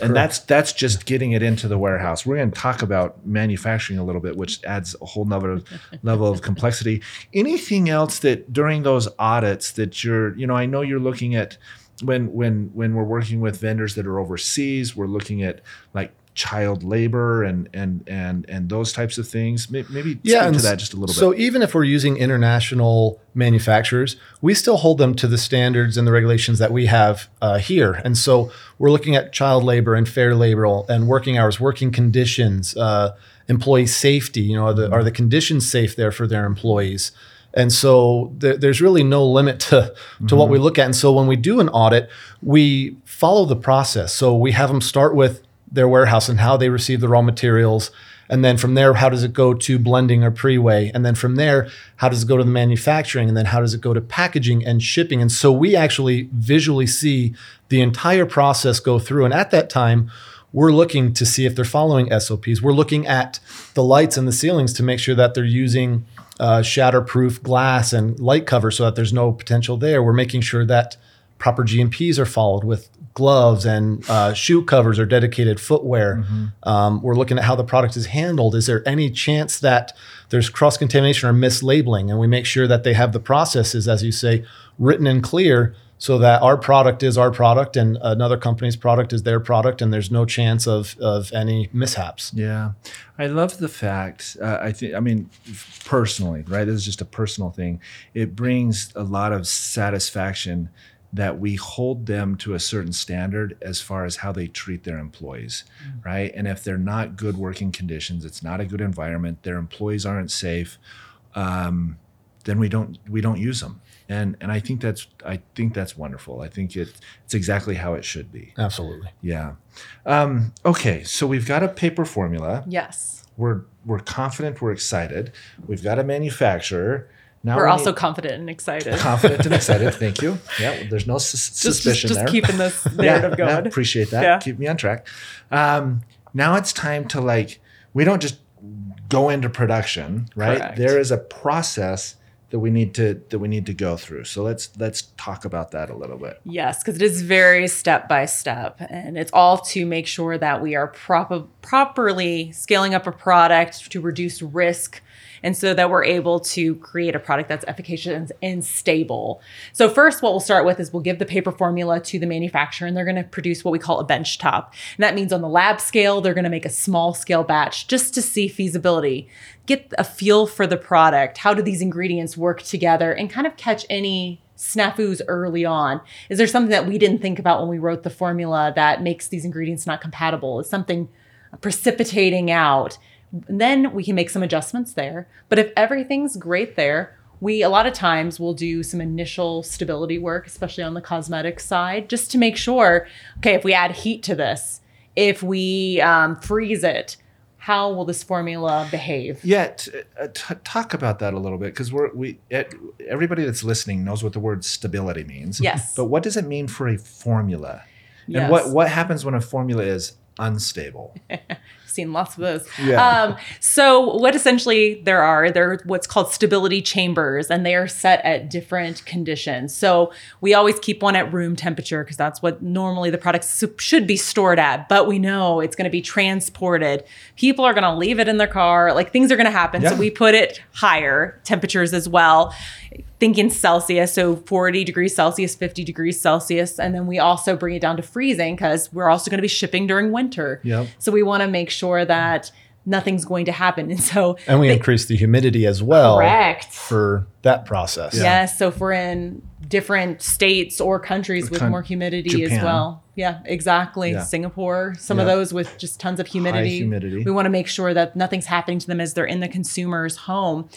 [SPEAKER 2] And that's that's just getting it into the warehouse. We're going to talk about manufacturing a little bit, which adds a whole nother [laughs] level of complexity. Anything else that during those audits that you're, you know, I know you're looking at when when when we're working with vendors that are overseas, we're looking at like child labor and and and and those types of things. May- Maybe speak to that just a little
[SPEAKER 4] So
[SPEAKER 2] bit.
[SPEAKER 4] So even if we're using international manufacturers, we still hold them to the standards and the regulations that we have uh, here. And so we're looking at child labor and fair labor and working hours, working conditions, uh, employee safety. You know, are the are the conditions safe there for their employees? And so th- there's really no limit to, to what we look at. And so when we do an audit, we follow the process. So we have them start with their warehouse and how they receive the raw materials. And then from there, how does it go to blending or pre-weigh? And then from there, how does it go to the manufacturing? And then how does it go to packaging and shipping? And so we actually visually see the entire process go through. And at that time, we're looking to see if they're following SOPs. We're looking at the lights and the ceilings to make sure that they're using uh, shatterproof glass and light cover so that there's no potential there. We're making sure that proper GMPs are followed with gloves and uh, shoe covers or dedicated footwear. Um, we're looking at how the product is handled. Is there any chance that there's cross contamination or mislabeling? And we make sure that they have the processes, as you say, written and clear so that our product is our product and another company's product is their product and there's no chance of, of any mishaps.
[SPEAKER 2] Yeah, I love the fact. Uh, I think. I mean, personally, right? This is just a personal thing. It brings a lot of satisfaction that we hold them to a certain standard as far as how they treat their employees, right? And if they're not good working conditions, it's not a good environment. Their employees aren't safe. Um, then we don't we don't use them. And and I think that's I think that's wonderful. I think it, it's exactly how it should be.
[SPEAKER 4] Absolutely.
[SPEAKER 2] Yeah. Um, okay, so we've got a paper formula.
[SPEAKER 3] Yes.
[SPEAKER 2] We're we're confident. We're excited. We've got a manufacturer. Now
[SPEAKER 3] We're
[SPEAKER 2] we
[SPEAKER 3] also confident and excited.
[SPEAKER 2] confident and excited. [laughs] Thank you. Yeah, there's no sus-
[SPEAKER 3] just just,
[SPEAKER 2] suspicion
[SPEAKER 3] just
[SPEAKER 2] there.
[SPEAKER 3] keeping this [laughs] narrative
[SPEAKER 2] yeah,
[SPEAKER 3] going.
[SPEAKER 2] appreciate that.
[SPEAKER 3] Yeah.
[SPEAKER 2] Keep me on track. Um, now it's time to like. We don't just go into production, right?
[SPEAKER 3] Correct.
[SPEAKER 2] There is a process that we need to that we need to go through. So let's let's talk about that a little bit.
[SPEAKER 3] Yes, because it is very step by step, and it's all to make sure that we are proper, properly scaling up a product to reduce risk, and so that we're able to create a product that's efficacious and stable. So first, what we'll start with is we'll give the paper formula to the manufacturer, and they're going to produce what we call a bench top, and that means on the lab scale they're going to make a small scale batch just to see feasibility, get a feel for the product, how do these ingredients work together, and kind of catch any snafus early on? Is there something that we didn't think about when we wrote the formula that makes these ingredients not compatible? Is something precipitating out? Then we can make some adjustments there. But if everything's great there, we a lot of times will do some initial stability work, especially on the cosmetic side, just to make sure okay, if we add heat to this, if we um, freeze it, how will this formula behave?
[SPEAKER 2] Yeah, t- uh, t- talk about that a little bit because we're we it, everybody that's listening knows what the word stability means.
[SPEAKER 3] Yes.
[SPEAKER 2] But what does it mean for a formula?
[SPEAKER 3] Yes.
[SPEAKER 2] And what what happens when a formula is unstable? [laughs]
[SPEAKER 3] seen lots of those.
[SPEAKER 2] Yeah.
[SPEAKER 3] Um, so what essentially there are, they're what's called stability chambers, and they are set at different conditions. So we always keep one at room temperature because that's what normally the products should be stored at. But we know it's going to be transported. People are going to leave it in their car. Like things are going to happen. So we put it higher temperatures as well. Thinking Celsius, so 40 degrees Celsius, 50 degrees Celsius. And then we also bring it down to freezing because we're also going to be shipping during winter.
[SPEAKER 2] Yep.
[SPEAKER 3] So we want to make sure that nothing's going to happen. And so,
[SPEAKER 4] And we increase the humidity as well
[SPEAKER 3] correct.
[SPEAKER 4] for that process.
[SPEAKER 3] Yes. So if we're in different states or countries with more humidity as well. Yeah, exactly.
[SPEAKER 2] Yeah.
[SPEAKER 3] Singapore, some of those with just tons of humidity.
[SPEAKER 2] humidity.
[SPEAKER 3] We want to make sure that nothing's happening to them as they're in the consumer's home.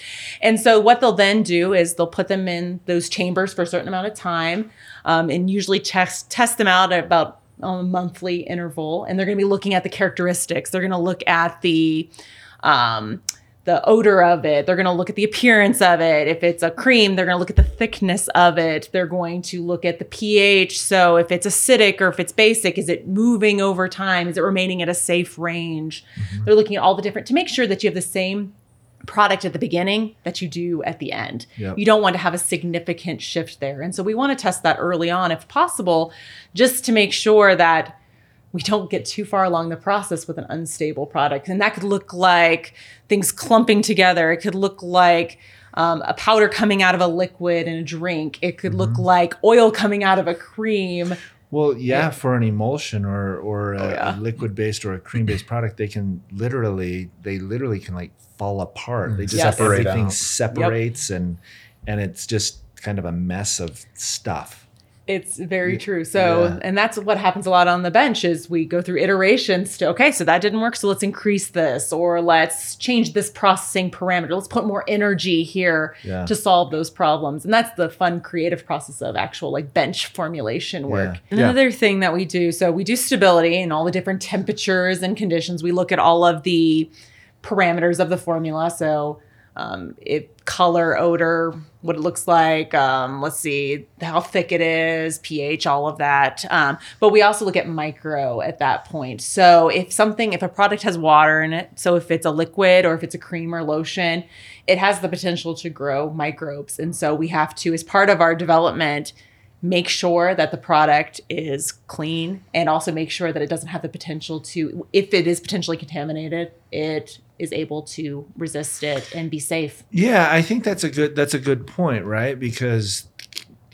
[SPEAKER 3] And so what they'll then do is they'll put them in those chambers for a certain amount of time um, and usually test test them out at about a monthly interval. And they're going to be looking at the characteristics. They're going to look at the um, the odor of it. They're going to look at the appearance of it. If it's a cream, they're going to look at the thickness of it. They're going to look at the pH. So if it's acidic or if it's basic, is it moving over time? Is it remaining at a safe range? Mm-hmm. They're looking at all the different to make sure that you have the same product at the beginning that you do at the end.
[SPEAKER 2] Yep.
[SPEAKER 3] You don't want to have a significant shift there. And so we want to test that early on if possible, just to make sure that we don't get too far along the process with an unstable product. And that could look like things clumping together. It could look like um, a powder coming out of a liquid in a drink. It could look like oil coming out of a cream.
[SPEAKER 2] Well, yeah, for an emulsion or or a,
[SPEAKER 3] Oh, yeah.
[SPEAKER 2] a liquid based or a cream based product, they can literally they literally can like fall apart. They just
[SPEAKER 3] Yes.
[SPEAKER 4] Separate
[SPEAKER 2] everything
[SPEAKER 4] out.
[SPEAKER 2] separates and and it's just kind of a mess of stuff.
[SPEAKER 3] It's very true. So,
[SPEAKER 2] yeah.
[SPEAKER 3] and that's what happens a lot on the bench is we go through iterations to okay, so that didn't work, so let's increase this or let's change this processing parameter. Let's put more energy here
[SPEAKER 2] Yeah.
[SPEAKER 3] to solve those problems. And that's the fun creative process of actual like bench formulation work.
[SPEAKER 2] Yeah. Yeah.
[SPEAKER 3] Another thing that we do, so we do stability and all the different temperatures and conditions. We look at all of the parameters of the formula. So um, it color, odor, what it looks like. Um, let's see how thick it is, pH, all of that. Um, but we also look at micro at that point. So if something, if a product has water in it, so if it's a liquid or if it's a cream or lotion, it has the potential to grow microbes. And so we have to, as part of our development, make sure that the product is clean and also make sure that it doesn't have the potential to if it is potentially contaminated it is able to resist it and be safe
[SPEAKER 2] Yeah, I think that's a good that's a good point, right? Because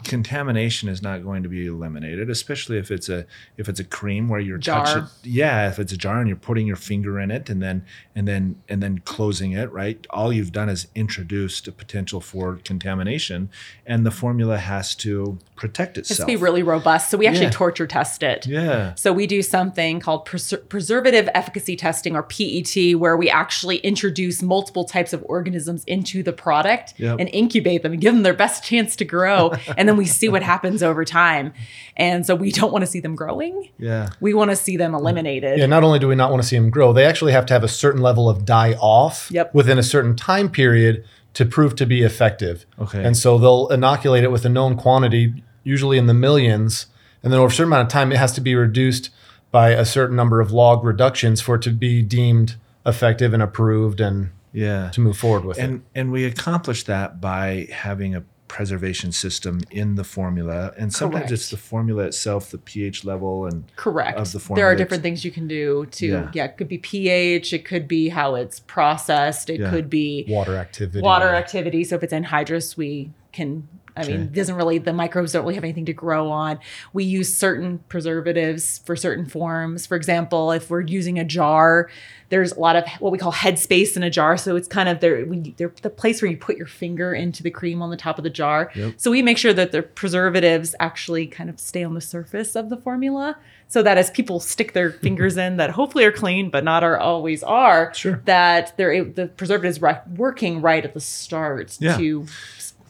[SPEAKER 2] contamination is not going to be eliminated, especially if it's a if it's a cream where you're
[SPEAKER 3] Jar.
[SPEAKER 2] touching. Yeah, if it's a jar and you're putting your finger in it and then and then and then closing it, right? All you've done is introduced a potential for contamination, and the formula has to protect itself.
[SPEAKER 3] it has to be really robust so we actually
[SPEAKER 2] Yeah.
[SPEAKER 3] torture test it
[SPEAKER 2] yeah.
[SPEAKER 3] So we do something called preser- preservative efficacy testing or PET, where we actually introduce multiple types of organisms into the product
[SPEAKER 2] Yep.
[SPEAKER 3] and incubate them and give them their best chance to grow, [laughs] and then we see what happens over time. And so we don't want to see them growing;
[SPEAKER 2] Yeah.
[SPEAKER 3] we want to see them eliminated.
[SPEAKER 4] Yeah, not only do we not want to see them grow, they actually have to have a certain level of die off
[SPEAKER 3] Yep.
[SPEAKER 4] within a certain time period to prove to be effective.
[SPEAKER 2] Okay.
[SPEAKER 4] And so they'll inoculate it with a known quantity, usually in the millions, and then over a certain amount of time, it has to be reduced by a certain number of log reductions for it to be deemed effective and approved and
[SPEAKER 2] Yeah.
[SPEAKER 4] to move forward with it.
[SPEAKER 2] and and we accomplish that by having a preservation system in the formula and sometimes
[SPEAKER 3] Correct.
[SPEAKER 2] it's the formula itself the pH level and
[SPEAKER 3] Correct.
[SPEAKER 2] of the formula there
[SPEAKER 3] are different things you can do to
[SPEAKER 2] Yeah.
[SPEAKER 3] yeah. it could be pH, it could be how it's processed, it
[SPEAKER 2] Yeah.
[SPEAKER 3] could be
[SPEAKER 4] Water activity.
[SPEAKER 3] water activity. So if it's anhydrous, we can. I mean, it doesn't really the microbes don't really have anything to grow on. We use certain preservatives for certain forms. For example, if we're using a jar, there's a lot of what we call headspace in a jar. So it's kind of there. They're the place where you put your finger into the cream on the top of the jar.
[SPEAKER 2] Yep.
[SPEAKER 3] So we make sure that the preservatives actually kind of stay on the surface of the formula, so that as people stick their [laughs] fingers in, that hopefully are clean, but not are always are.
[SPEAKER 2] Sure.
[SPEAKER 3] That they're the preservatives working right at the start
[SPEAKER 2] Yeah.
[SPEAKER 3] to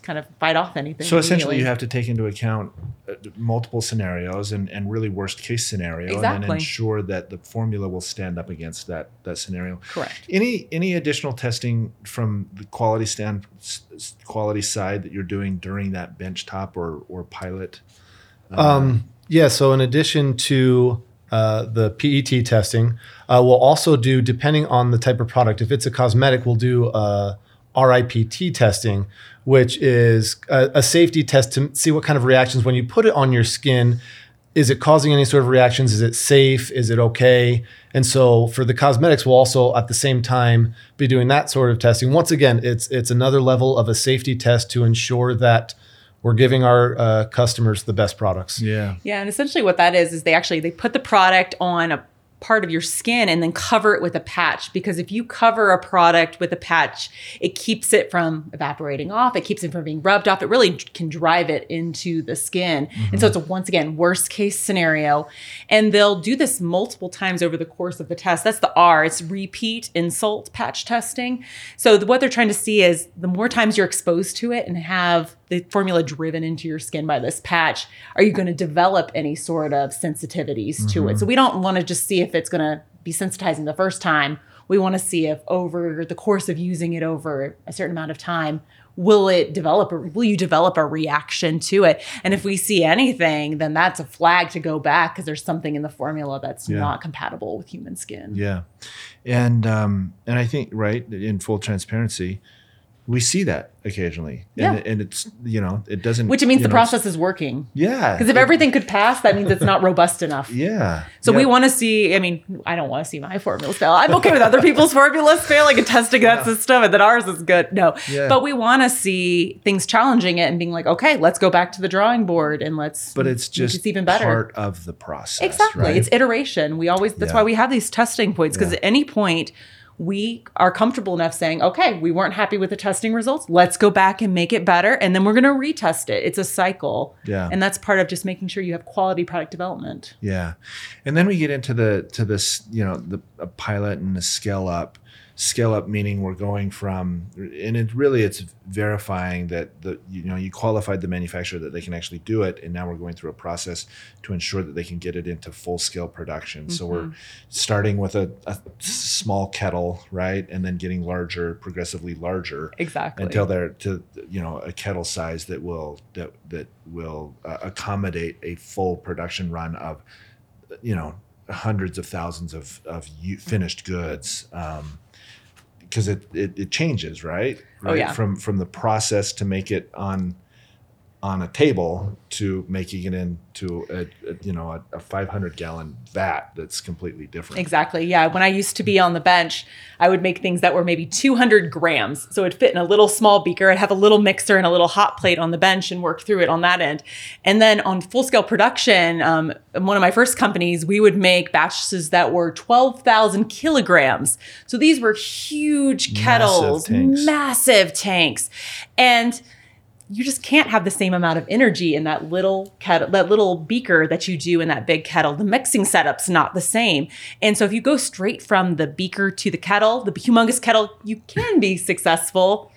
[SPEAKER 3] kind of fight off anything.
[SPEAKER 2] so essentially you have to take into account uh, multiple scenarios and, and really worst case scenario and then ensure that the formula will stand up against that that scenario
[SPEAKER 3] correct.
[SPEAKER 2] any any additional testing from the quality stand s- s- quality side that you're doing during that bench top or or pilot
[SPEAKER 4] Um, yeah. So in addition to uh, the PET testing. Uh, we'll also do, depending on the type of product, if it's a cosmetic, we'll do uh, RIPT testing, which is a, a safety test to see what kind of reactions when you put it on your skin. Is it causing any sort of reactions? Is it safe? Is it okay? And so for the cosmetics, we'll also at the same time be doing that sort of testing. Once again, it's it's another level of a safety test to ensure that we're giving our uh, customers the best products.
[SPEAKER 2] Yeah.
[SPEAKER 3] Yeah, and essentially what that is is they actually they put the product on a part of your skin and then cover it with a patch because if you cover a product with a patch it keeps it from evaporating off it keeps it from being rubbed off it really can drive it into the skin mm-hmm. and so it's a once again worst case scenario and they'll do this multiple times over the course of the test that's the r it's repeat insult patch testing so the, what they're trying to see is the more times you're exposed to it and have the formula driven into your skin by this patch, are you going to develop any sort of sensitivities mm-hmm. to it? Mm-hmm. So we don't want to just see if it's going to be sensitizing the first time. We want to see if over the course of using it over a certain amount of time, will it develop or will you develop a reaction to it? And if we see anything, then that's a flag to go back because there's something in the formula that's yeah. not compatible with human skin.
[SPEAKER 2] Yeah. And um and I think right in full transparency, we see that occasionally.
[SPEAKER 3] Yeah.
[SPEAKER 2] And, and it's, you know, it doesn't.
[SPEAKER 3] Which means the
[SPEAKER 2] know,
[SPEAKER 3] process is working.
[SPEAKER 2] Yeah.
[SPEAKER 3] Because if it, everything could pass, that means it's not robust enough. [laughs]
[SPEAKER 2] Yeah.
[SPEAKER 3] So
[SPEAKER 2] yeah.
[SPEAKER 3] we want to see, I mean, I don't want to see my formulas fail. I'm okay with other people's formulas [laughs] failing and testing that yeah. system and that ours is good. No. Yeah. But we want to see things challenging it and being like, okay, let's go back to the drawing board and let's.
[SPEAKER 2] But it's just it's even better. part of the process.
[SPEAKER 3] Exactly.
[SPEAKER 2] Right?
[SPEAKER 3] It's iteration. We always, that's why we have these testing points because at any point, we are comfortable enough saying, okay, we weren't happy with the testing results. Let's go back and make it better. And then we're going to retest it. It's a cycle.
[SPEAKER 2] Yeah.
[SPEAKER 3] And that's part of just making sure you have quality product development.
[SPEAKER 2] Yeah. And then we get into the, to this, you know, the pilot and the scale up scale up meaning we're going from and it really it's verifying that the you know you qualified the manufacturer that they can actually do it and now we're going through a process to ensure that they can get it into full scale production mm-hmm. so we're mm-hmm. starting with a, a, small kettle right and then getting larger progressively larger
[SPEAKER 3] exactly
[SPEAKER 2] until they're to you know a kettle size that will that that will uh, accommodate a full production run of you know hundreds of thousands of of finished goods um, because it, it, it changes, right?
[SPEAKER 3] Oh, right? Oh yeah.
[SPEAKER 2] From from the process to make it on on a table to making it into a, a you know a, a, 500 gallon vat that's completely different.
[SPEAKER 3] Exactly yeah. When i used to be on the bench i would make things that were maybe 200 grams. So it'd fit in a little small beaker. I'd have a little mixer and a little hot plate on the bench and work through it on that end. And then on full scale production um, one of my first companies we would make batches that were 12000 kilograms. So these were huge kettles
[SPEAKER 2] massive tanks,
[SPEAKER 3] massive tanks. and you just can't have the same amount of energy in that little kettle, that little beaker that you do in that big kettle. The mixing setup's not the same. And so if you go straight from the beaker to the kettle, the humongous kettle, you can be successful,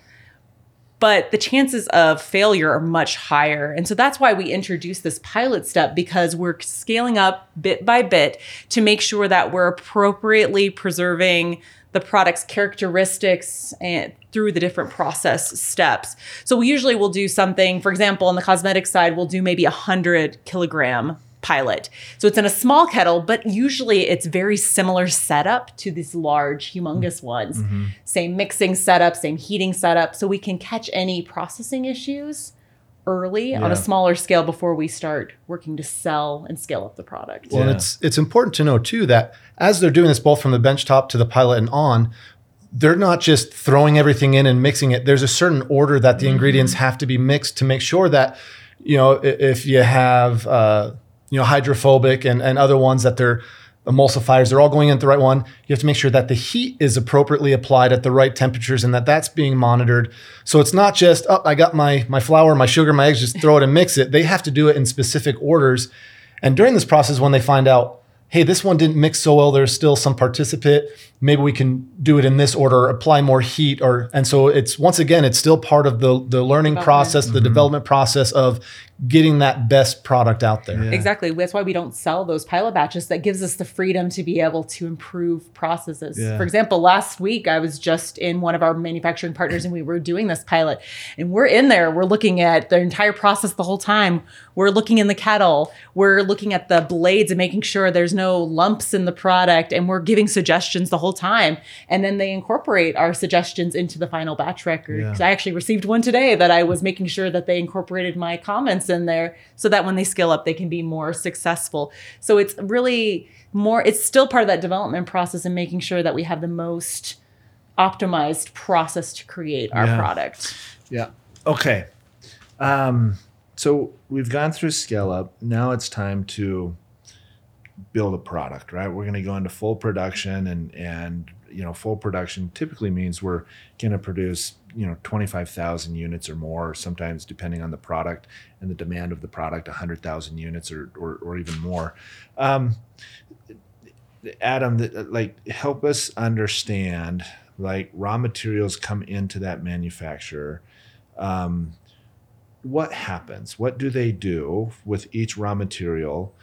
[SPEAKER 3] but the chances of failure are much higher. And so that's why we introduced this pilot step because we're scaling up bit by bit to make sure that we're appropriately preserving the product's characteristics and through the different process steps. So we usually will do something, for example, on the cosmetic side, we'll do maybe a hundred kilogram pilot. So it's in a small kettle, but usually it's very similar setup to these large, humongous ones. Mm-hmm. Same mixing setup, same heating setup. So we can catch any processing issues early yeah. on a smaller scale before we start working to sell and scale up the product.
[SPEAKER 4] Well, yeah. it's it's important to know too that as they're doing this both from the benchtop to the pilot and on, they're not just throwing everything in and mixing it. There's a certain order that the mm-hmm. ingredients have to be mixed to make sure that you know if you have uh, you know hydrophobic and and other ones that they're emulsifiers they're all going in the right one. You have to make sure that the heat is appropriately applied at the right temperatures and that that's being monitored. So it's not just oh i got my my flour my sugar my eggs just throw it and mix it. They have to do it in specific orders. And during this process when they find out hey this one didn't mix so well there's still some participant maybe we can do it in this order, apply more heat, or and so it's once again, it's still part of the the learning process, the mm-hmm. development process of getting that best product out there.
[SPEAKER 2] Yeah.
[SPEAKER 3] Exactly. That's why we don't sell those pilot batches. That gives us the freedom to be able to improve processes.
[SPEAKER 2] Yeah.
[SPEAKER 3] For example, last week I was just in one of our manufacturing partners and we were doing this pilot. And we're in there, we're looking at the entire process the whole time. We're looking in the kettle, we're looking at the blades and making sure there's no lumps in the product. And we're giving suggestions the whole time. And then they incorporate our suggestions into the final batch record.
[SPEAKER 2] Yeah.
[SPEAKER 3] 'Cause I actually received one today that I was making sure that they incorporated my comments in there so that when they scale up, they can be more successful. So it's really more, it's still part of that development process and making sure that we have the most optimized process to create our
[SPEAKER 2] Yeah.
[SPEAKER 3] product.
[SPEAKER 2] Yeah. Okay. Um, so we've gone through scale up. Now it's time to build a product, right? We're going to go into full production and and you know full production typically means we're going to produce you know 25,000 units or more sometimes depending on the product and the demand of the product 100,000 units or, or or even more. Um Adam that like help us understand like raw materials come into that manufacturer. Um, what happens? What do they do with each raw material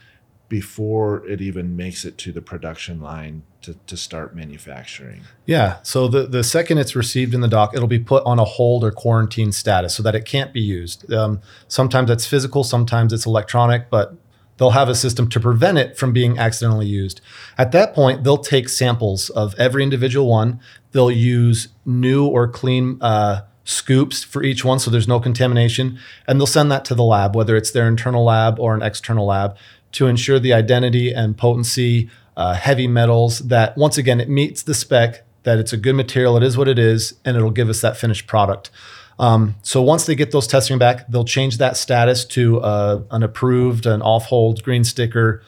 [SPEAKER 2] before it even makes it to the production line to, to start manufacturing
[SPEAKER 4] Yeah. So the, the second it's received in the dock, it'll be put on a hold or quarantine status so that it can't be used. Um, sometimes it's physical, sometimes it's electronic, but they'll have a system to prevent it from being accidentally used. At that point, they'll take samples of every individual one. They'll use new or clean uh, scoops for each one so there's no contamination. And they'll send that to the lab, whether it's their internal lab or an external lab, to ensure the identity and potency, uh, heavy metals, that once again, it meets the spec, that it's a good material, it is what it is, and it'll give us that finished product. Um, so once they get those testing back, they'll change that status to uh, an approved, an off-hold green sticker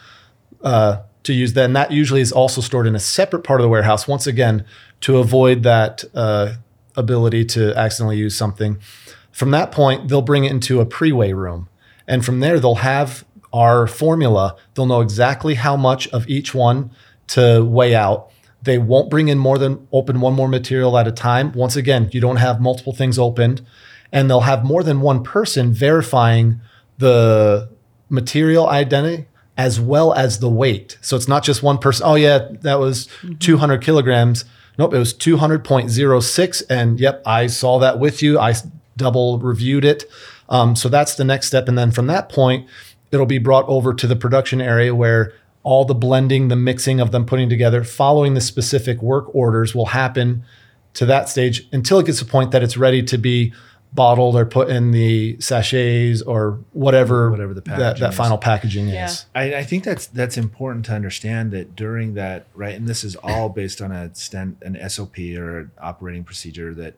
[SPEAKER 4] uh, to use. Then that usually is also stored in a separate part of the warehouse. Once again, to avoid that uh, ability to accidentally use something. From that point, they'll bring it into a pre-weigh room, and from there they'll have our formula. They'll know exactly how much of each one to weigh out. They won't bring in more than open one more material at a time. Once again, you don't have multiple things opened, and they'll have more than one person verifying the material identity as well as the weight. So it's not just one person. Oh yeah, that was 200 kilograms. Nope, it was 200.06. And yep, I saw that with you. I double reviewed it. Um, so that's the next step. And then from that point, it'll be brought over to the production area where all the blending, the mixing of them putting together, following the specific work orders will happen to that stage until it gets to the point that it's ready to be bottled or put in the sachets or whatever,
[SPEAKER 2] Whatever the
[SPEAKER 4] that,
[SPEAKER 2] packaging
[SPEAKER 4] that
[SPEAKER 2] is.
[SPEAKER 4] final packaging
[SPEAKER 3] Yeah.
[SPEAKER 4] is.
[SPEAKER 2] I, I think that's that's important to understand that during that right, and this is all based on a stand, an SOP or operating procedure that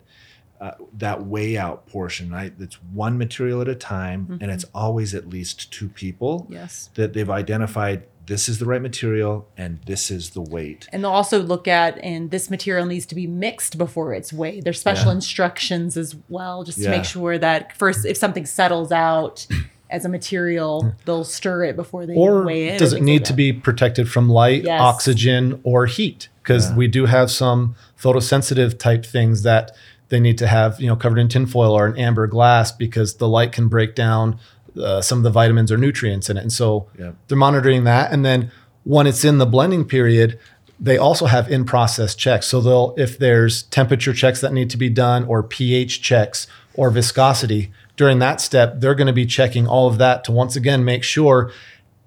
[SPEAKER 2] uh, that weigh out portion, right? That's one material at a time, and it's always at least two people
[SPEAKER 3] Yes.
[SPEAKER 2] that they've identified. This is the right material, and this is the weight.
[SPEAKER 3] And they'll also look at, and this material needs to be mixed before it's weighed. There's special
[SPEAKER 2] Yeah.
[SPEAKER 3] instructions as well, just to make sure that first, if something settles out [coughs] as a material, they'll stir it before they
[SPEAKER 4] Or
[SPEAKER 3] weigh it.
[SPEAKER 4] does it need
[SPEAKER 3] like
[SPEAKER 4] to be protected from light,
[SPEAKER 3] Yes.
[SPEAKER 4] oxygen, or heat? Because
[SPEAKER 2] Yeah.
[SPEAKER 4] we do have some photosensitive type things that they need to have, you know, covered in tinfoil or an amber glass because the light can break down uh, some of the vitamins or nutrients in it. And so they're monitoring that. And then when it's in the blending period, they also have in process checks. So they'll, if there's temperature checks that need to be done or pH checks or viscosity during that step, they're going to be checking all of that to once again make sure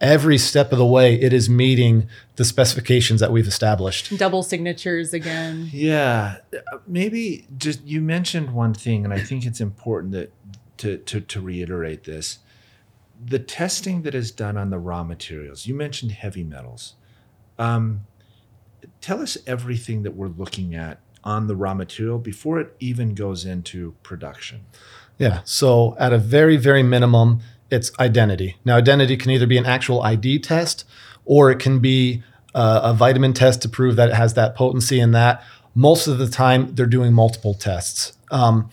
[SPEAKER 4] every step of the way it is meeting the specifications that we've established.
[SPEAKER 3] double signatures again?
[SPEAKER 2] Yeah, maybe just you mentioned one thing, and I think it's important that to to to reiterate this: the testing that is done on the raw materials. You mentioned heavy metals. Um, tell us everything that we're looking at on the raw material before it even goes into production.
[SPEAKER 4] Yeah. So at a very, very minimum, it's identity. Now, identity can either be an actual ID test or it can be uh, a vitamin test to prove that it has that potency and that. Most of the time, they're doing multiple tests. Um,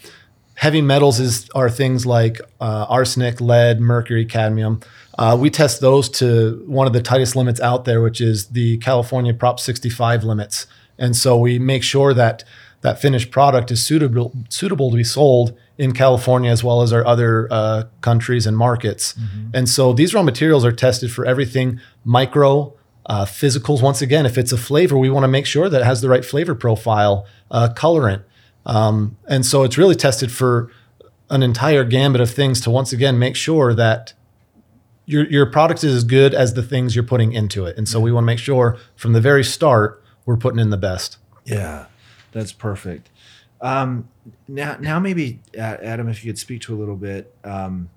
[SPEAKER 4] heavy metals is are things like uh, arsenic, lead, mercury, cadmium. Uh, we test those to one of the tightest limits out there, which is the California Prop 65 limits. And so we make sure that that finished product is suitable suitable to be sold in California as well as our other uh, countries and markets. And so these raw materials are tested for everything micro, uh, physicals. Once again, if it's a flavor, we want to make sure that it has the right flavor profile, uh, colorant. Um, and so it's really tested for an entire gambit of things to once again make sure that your your product is as good as the things you're putting into it. And so we want to make sure from the very start we're putting in the best.
[SPEAKER 2] Yeah, that's perfect. Um, now, now maybe Adam, if you could speak to a little bit. Um,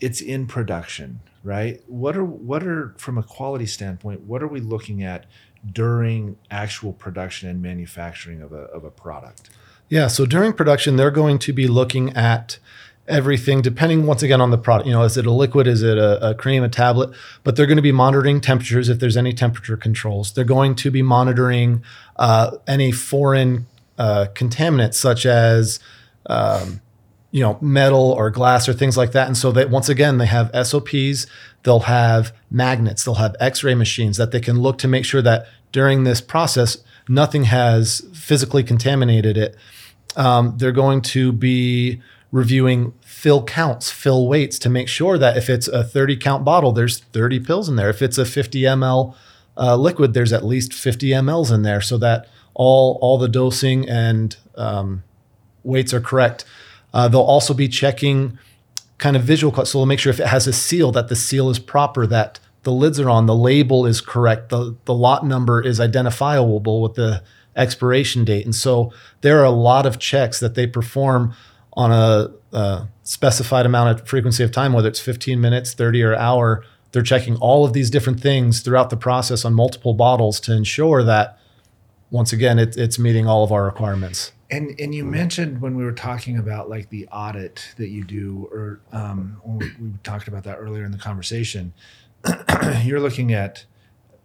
[SPEAKER 2] it's in production, right? What are what are from a quality standpoint? What are we looking at during actual production and manufacturing of a of a product?
[SPEAKER 4] Yeah. So during production, they're going to be looking at everything depending once again on the product. You know, is it a liquid? Is it a, a cream, a tablet? But they're going to be monitoring temperatures if there's any temperature controls. They're going to be monitoring uh, any foreign uh, contaminants such as um, you know metal or glass or things like that. And so that once again they have SOPs. They'll have magnets. They'll have X-ray machines that they can look to make sure that during this process nothing has physically contaminated it. Um, they're going to be reviewing fill counts, fill weights to make sure that if it's a 30 count bottle, there's 30 pills in there. If it's a 50 ml uh, liquid, there's at least 50 mLs in there so that all, all the dosing and um, weights are correct. Uh, they'll also be checking kind of visual. So they'll make sure if it has a seal, that the seal is proper, that the lids are on, the label is correct, the, the lot number is identifiable with the expiration date. And so there are a lot of checks that they perform on a, a specified amount of frequency of time, whether it's 15 minutes, 30 or hour. They're checking all of these different things throughout the process on multiple bottles to ensure that, once again, it, it's meeting all of our requirements.
[SPEAKER 2] And and you mentioned when we were talking about like the audit that you do, or um, we, we talked about that earlier in the conversation. [clears throat] you're looking at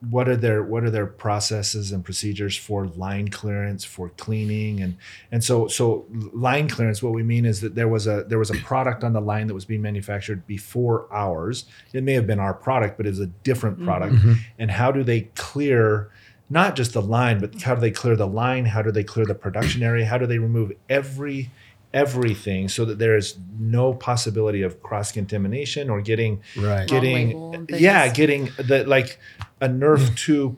[SPEAKER 2] what are their what are their processes and procedures for line clearance for cleaning? And and so so line clearance what we mean is that there was a there was a product on the line that was being manufactured before ours. It may have been our product but it was a different mm-hmm. product. Mm-hmm. And how do they clear not just the line but how do they clear the line? How do they clear the production area? How do they remove every everything so that there is no possibility of cross contamination or getting
[SPEAKER 4] Right.
[SPEAKER 2] getting
[SPEAKER 3] label and things.
[SPEAKER 2] yeah getting the like a nerf [laughs] 2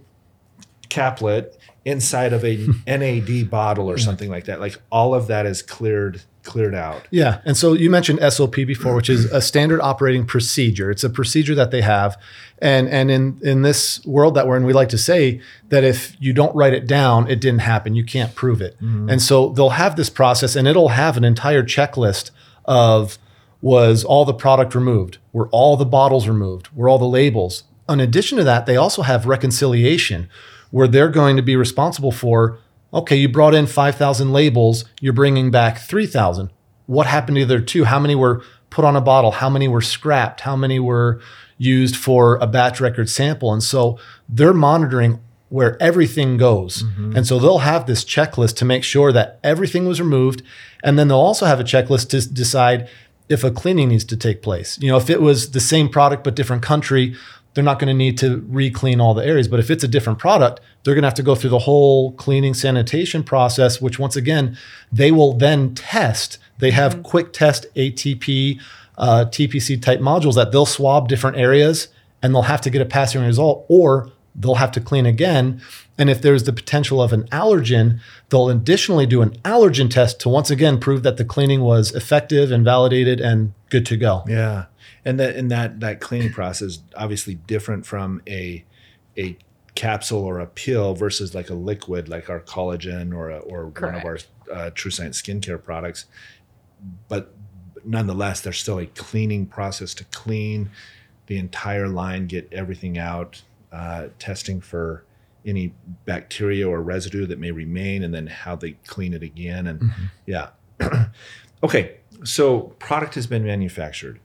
[SPEAKER 2] caplet inside of a [laughs] NAD bottle or something like that like all of that is cleared cleared out
[SPEAKER 4] Yeah. And so you mentioned SOP before, which is a standard operating procedure. It's a procedure that they have. And and in in this world that we're in, we like to say that if you don't write it down, it didn't happen. You can't prove it. Mm-hmm. And so they'll have this process and it'll have an entire checklist of was all the product removed? Were all the bottles removed? Were all the labels? In addition to that, they also have reconciliation where they're going to be responsible for okay, you brought in 5,000 labels, you're bringing back 3,000. What happened to the other two? How many were put on a bottle? How many were scrapped? How many were used for a batch record sample? And so they're monitoring where everything goes. Mm-hmm. And so they'll have this checklist to make sure that everything was removed. And then they'll also have a checklist to decide if a cleaning needs to take place. You know, if it was the same product but different country, they're not going to need to re-clean all the areas. But if it's a different product, they're going to have to go through the whole cleaning sanitation process, which once again, they will then test. They have quick test ATP, uh, TPC type modules that they'll swab different areas and they'll have to get a passing result or they'll have to clean again. And if there's the potential of an allergen, they'll additionally do an allergen test to once again prove that the cleaning was effective and validated and good to go.
[SPEAKER 2] Yeah, and that and that that cleaning process is obviously different from a a capsule or a pill versus like a liquid, like our collagen or a, or one of our uh, TrueScience skincare products. But nonetheless, there's still a cleaning process to clean the entire line, get everything out, uh, testing for any bacteria or residue that may remain, and then how they clean it again. And yeah, [clears throat] okay. So product has been manufactured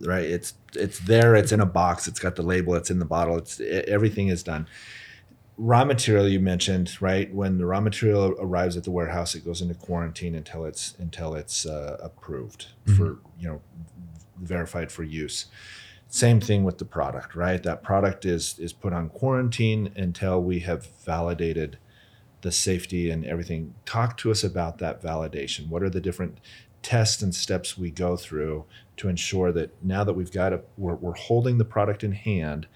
[SPEAKER 2] right it's it's there it's in a box it's got the label it's in the bottle it's e- everything is done raw material you mentioned right when the raw material arrives at the warehouse it goes into quarantine until it's until it's uh, approved for you know verified for use Same thing with the product, right? That product is is put on quarantine until we have validated the safety and everything. Talk to us about that validation. What are the different tests and steps we go through to ensure that now that we've got it, we're, we're holding the product in hand,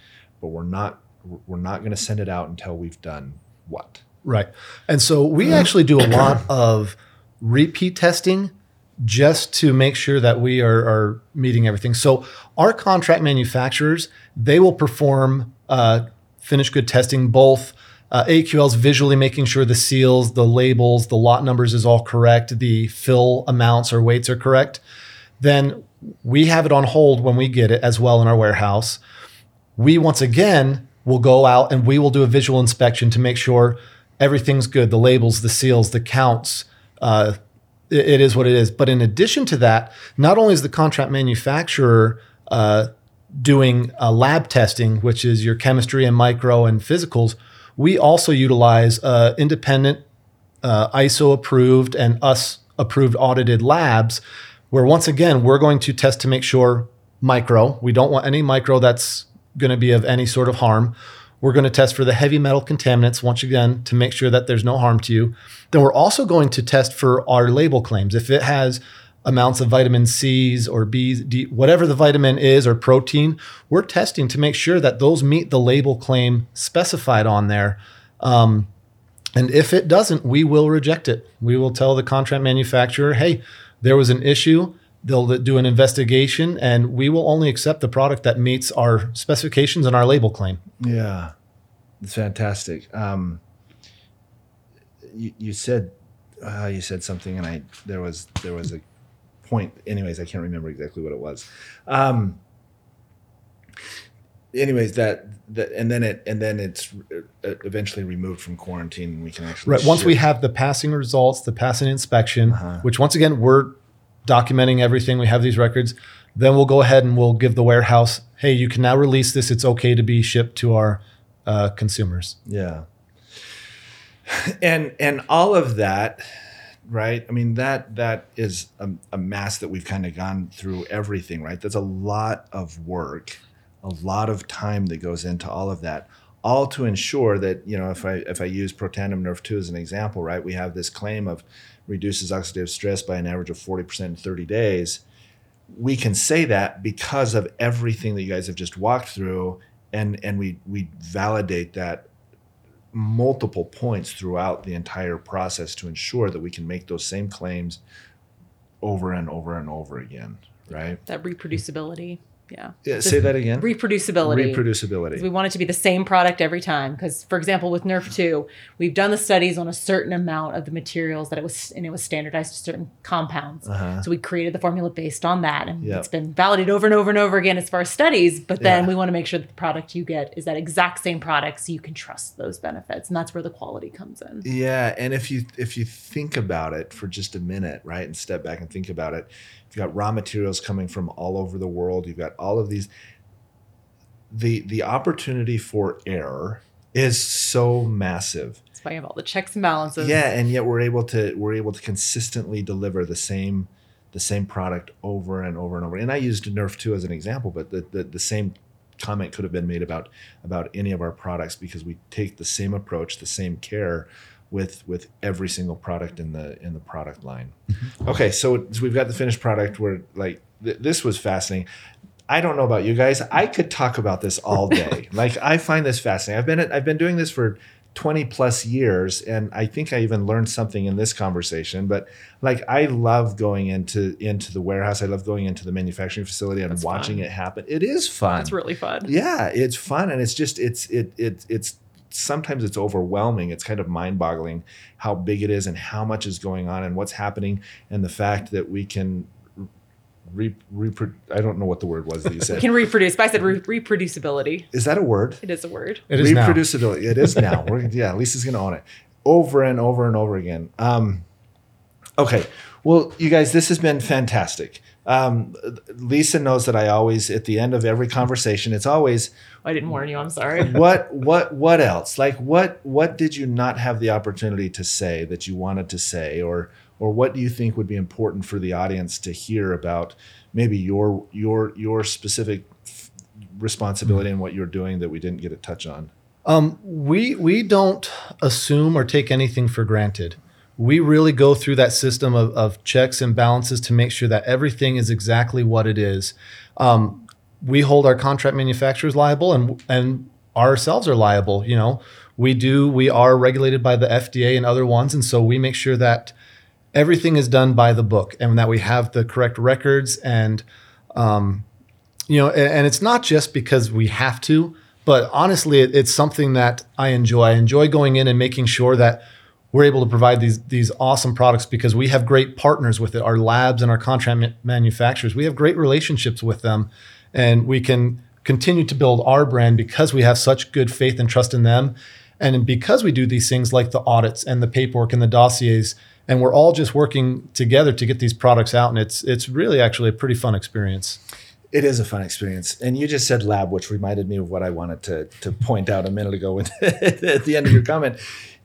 [SPEAKER 2] but we're not we're not going to send it out until we've done what?
[SPEAKER 4] Right. And so we actually do a lot of repeat testing just to make sure that we are, are meeting everything. So our contract manufacturers, they will perform uh, finished good testing, both uh, AQL's visually making sure the seals, the labels, the lot numbers is all correct, the fill amounts or weights are correct. Then we have it on hold when we get it as well in our warehouse. We once again will go out and we will do a visual inspection to make sure everything's good the labels, the seals, the counts. Uh, it, it is what it is. But in addition to that, not only is the contract manufacturer uh, doing uh, lab testing, which is your chemistry and micro and physicals, we also utilize uh, independent uh, ISO approved and us approved audited labs where once again we're going to test to make sure micro we don't want any micro that's going to be of any sort of harm we're going to test for the heavy metal contaminants once again to make sure that there's no harm to you then we're also going to test for our label claims if it has amounts of vitamin C's or B's, D, whatever the vitamin is or protein, we're testing to make sure that those meet the label claim specified on there. Um, and if it doesn't, we will reject it. We will tell the contract manufacturer, hey, there was an issue. They'll do an investigation, and we will only accept the product that meets our specifications and our label claim.
[SPEAKER 2] Yeah, it's fantastic. Um, you, you said uh, you said something, and I there was there was a point. Anyways, I can't remember exactly what it was. Um, anyways, that that and then it and then it's uh, eventually removed from quarantine, and we can actually
[SPEAKER 4] Right. Once we have the passing results, the passing inspection,
[SPEAKER 2] Uh-huh.
[SPEAKER 4] which once again, we're documenting everything. We have these records. Then we'll go ahead and we'll give the warehouse, hey, you can now release this. It's okay to be shipped to our uh, consumers.
[SPEAKER 2] Yeah. And and all of that, right? I mean that that is a, a mass that we've kind of gone through everything, right? that's a lot of work, a lot of time that goes into all of that, all to ensure that you know if I if I use Protandim Nrf2 as an example, right? We have this claim of reduces oxidative stress by an average of forty percent in thirty days. We can say that because of everything that you guys have just walked through, and and we we validate that multiple points throughout the entire process to ensure that we can make those same claims over and over and over again, right?
[SPEAKER 3] That reproducibility. Yeah.
[SPEAKER 2] Yeah, say that again.
[SPEAKER 3] Reproducibility.
[SPEAKER 2] Reproducibility.
[SPEAKER 3] We want it to be the same product every time. Because, for example, with Nrf2, we've done the studies on a certain amount of the materials that it was, and it was standardized to certain compounds.
[SPEAKER 2] Uh-huh.
[SPEAKER 3] So we created the formula based on that. And
[SPEAKER 2] Yep.
[SPEAKER 3] it's been validated over and over and over again as far as studies. But then
[SPEAKER 2] Yeah.
[SPEAKER 3] we want to make sure that the product you get is that exact same product so you can trust those benefits. And that's where the quality comes in.
[SPEAKER 2] Yeah, and if you if you think about it for just a minute, right, and step back and think about it, you've got raw materials coming from all over the world. You've got all of these. The the opportunity for error is so massive.
[SPEAKER 3] That's why you have all the checks and balances.
[SPEAKER 2] Yeah, and yet we're able to we're able to consistently deliver the same the same product over and over and over. And I used Nrf2 as an example, but the, the, the same comment could have been made about about any of our products because we take the same approach, the same care with with every single product in the in the product line. Mm-hmm. Okay, so, so we've got the finished product. We're like th- this was fascinating. I don't know about you guys. I could talk about this all [laughs] day. like I find this fascinating. I've been I've been doing this for 20 plus years and I think I even learned something in this conversation, but like I love going into into the warehouse. I love going into the manufacturing facility and
[SPEAKER 3] That's
[SPEAKER 2] watching
[SPEAKER 3] fun.
[SPEAKER 2] it happen. It is fun.
[SPEAKER 3] It's really fun.
[SPEAKER 2] Yeah, it's fun and it's just it's it it it's sometimes it's overwhelming. It's kind of mind-boggling how big it is and how much is going on and what's happening and the fact that we can re, repro- I don't know what the word was that you
[SPEAKER 3] We
[SPEAKER 2] said. [laughs]
[SPEAKER 3] can reproduce. But I said re- reproducibility.
[SPEAKER 2] is that a word?
[SPEAKER 3] It is a word.
[SPEAKER 4] It is now.
[SPEAKER 2] Reproducibility. It is now. We're, yeah, Lisa's going to own it over and over and over again. Um, okay. Well, you guys, this has been fantastic. Um, Lisa knows that I always, at the end of every conversation, it's always,
[SPEAKER 3] I didn't warn you. I'm sorry. [laughs]
[SPEAKER 2] what what what else like what what did you not have the opportunity to say that you wanted to say or or what do you think would be important for the audience to hear about maybe your your your specific f- responsibility in what you're doing that we didn't get to touch on?
[SPEAKER 4] Um, we we don't assume or take anything for granted. We really go through that system of, of checks and balances to make sure that everything is exactly what it is. Um, we hold our contract manufacturers liable, and and ourselves are liable. You know, we do. We are regulated by the FDA and other ones, and so we make sure that everything is done by the book and that we have the correct records and um, you know and, it's not just because we have to but honestly it, it's something that i enjoy i enjoy going in and making sure that we're able to provide these these awesome products because we have great partners with it. Our labs and our contract ma- manufacturers we have great relationships with them and we can continue to build our brand because we have such good faith and trust in them. And because we do these things like the audits and the paperwork and the dossiers and we're all just working together to get these products out and it's it's really actually a pretty fun experience.
[SPEAKER 2] It is a fun experience. And you just said lab which reminded me of what i wanted to to point out a minute ago [laughs] at the end of your comment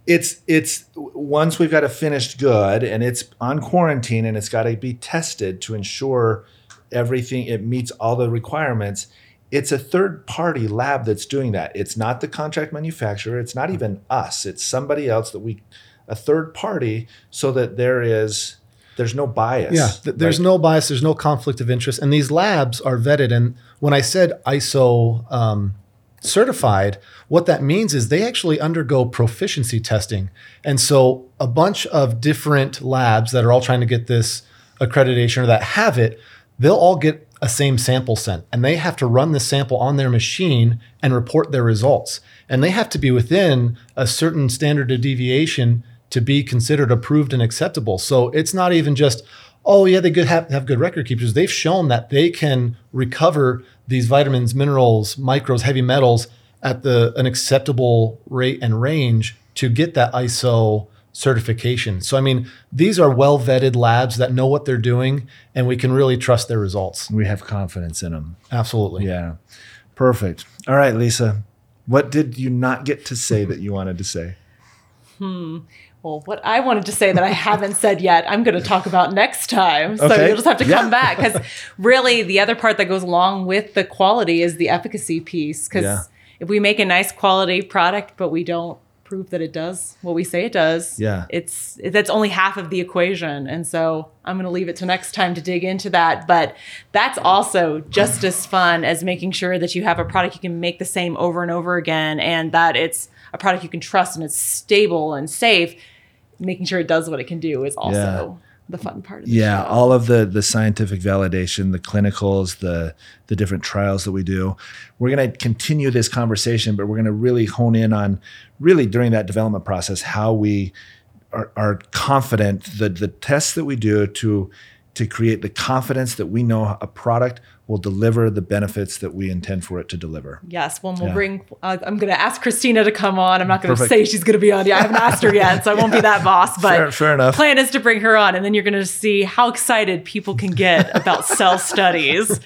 [SPEAKER 2] it's it's once we've got a finished good and it's on quarantine and it's got to be tested to ensure everything it meets all the requirements it's a third party lab that's doing that it's not the contract manufacturer it's not even us it's somebody else that we a third party so that there is there's no bias.
[SPEAKER 4] Yeah, th- there's right? no bias. There's no conflict of interest, and these labs are vetted. And when I said ISO um, certified, what that means is they actually undergo proficiency testing. And so a bunch of different labs that are all trying to get this accreditation or that have it, they'll all get a same sample sent, and they have to run the sample on their machine and report their results. And they have to be within a certain standard of deviation to be considered approved and acceptable. So it's not even just, oh yeah, they good have, have good record keepers. They've shown that they can recover these vitamins, minerals, micros, heavy metals at the an acceptable rate and range to get that ISO certification. So I mean, these are well vetted labs that know what they're doing and we can really trust their results.
[SPEAKER 2] We have confidence in them.
[SPEAKER 4] Absolutely.
[SPEAKER 2] Yeah. Perfect. All right, Lisa. What did you not get to say that you wanted to say?
[SPEAKER 3] Hmm well, what I wanted to say that I haven't said yet, I'm going to talk about next time. So okay. you'll just have to come yeah. back because really the other part that goes along with the quality is the efficacy piece. Because yeah. if we make a nice quality product, but we don't prove that it does what we say it does,
[SPEAKER 2] yeah,
[SPEAKER 3] it's that's only half of the equation. And so I'm going to leave it to next time to dig into that. But that's also just as fun as making sure that you have a product you can make the same over and over again, and that it's a product you can trust and it's stable and safe making sure it does what it can do is also yeah. the fun part of the
[SPEAKER 2] yeah
[SPEAKER 3] show.
[SPEAKER 2] all of the the scientific validation the clinicals the the different trials that we do we're going to continue this conversation but we're going to really hone in on really during that development process how we are, are confident that the tests that we do to to create the confidence that we know a product will deliver the benefits that we intend for it to deliver.
[SPEAKER 3] Yes. Well, we'll yeah. bring, uh, I'm going to ask Christina to come on. I'm not going to say she's going to be on. Yeah, I haven't asked her yet, so I won't be that boss. But
[SPEAKER 2] fair, fair enough.
[SPEAKER 3] plan is to bring her on, and then you're going to see how excited people can get about cell studies.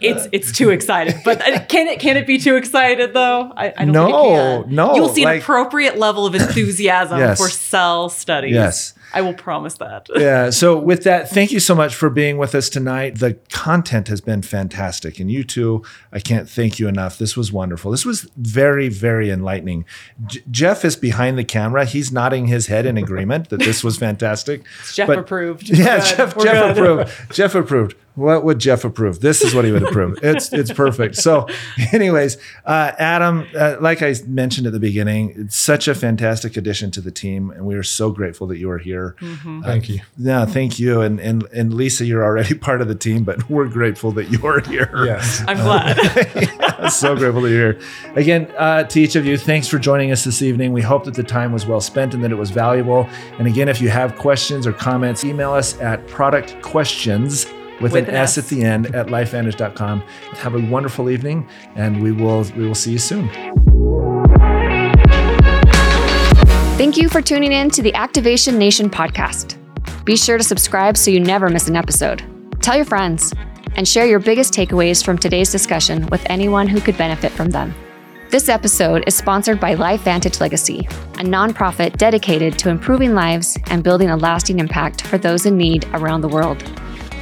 [SPEAKER 3] It's it's too excited, but uh, can it can it be too excited though? I, I don't
[SPEAKER 2] no,
[SPEAKER 3] think it
[SPEAKER 2] can. No,
[SPEAKER 3] You'll see like, an appropriate level of enthusiasm yes. for cell studies.
[SPEAKER 2] Yes.
[SPEAKER 3] I will promise that. [laughs]
[SPEAKER 2] yeah. So with that, thank you so much for being with us tonight. The content has been fantastic, and you too. I can't thank you enough. This was wonderful. This was very, very enlightening. J- Jeff is behind the camera. He's nodding his head in agreement that this was fantastic. [laughs]
[SPEAKER 3] Jeff but, approved. [laughs]
[SPEAKER 2] Yeah, Jeff. Jeff approved. Jeff approved. What would Jeff approve? This is what he would approve. [laughs] It's it's perfect. So, anyways, uh, Adam, uh, like I mentioned at the beginning, it's such a fantastic addition to the team, and we are so grateful that you are here.
[SPEAKER 4] Mm-hmm. Uh, thank you.
[SPEAKER 2] Yeah, thank you. And and and Lisa, you're already [laughs] part of the team, but we're grateful that you are here.
[SPEAKER 4] Yes, [laughs]
[SPEAKER 3] I'm glad.
[SPEAKER 2] yeah, so grateful that you're here. Again, uh, to each of you, thanks for joining us this evening. We hope that the time was well spent and that it was valuable. And again, if you have questions or comments, email us at productquestions with, with an, an S, S, at the end at lifevantage.com. Have a wonderful evening, and we will we will see you soon.
[SPEAKER 1] Thank you for tuning in to the Activation Nation podcast. Be sure to subscribe so you never miss an episode. Tell your friends and share your biggest takeaways from today's discussion with anyone who could benefit from them. This episode is sponsored by LifeVantage Legacy, a nonprofit dedicated to improving lives and building a lasting impact for those in need around the world.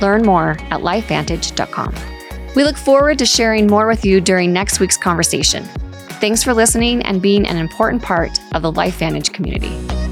[SPEAKER 1] Learn more at lifevantage.com. We look forward to sharing more with you during next week's conversation. Thanks for listening and being an important part of the LifeVantage community.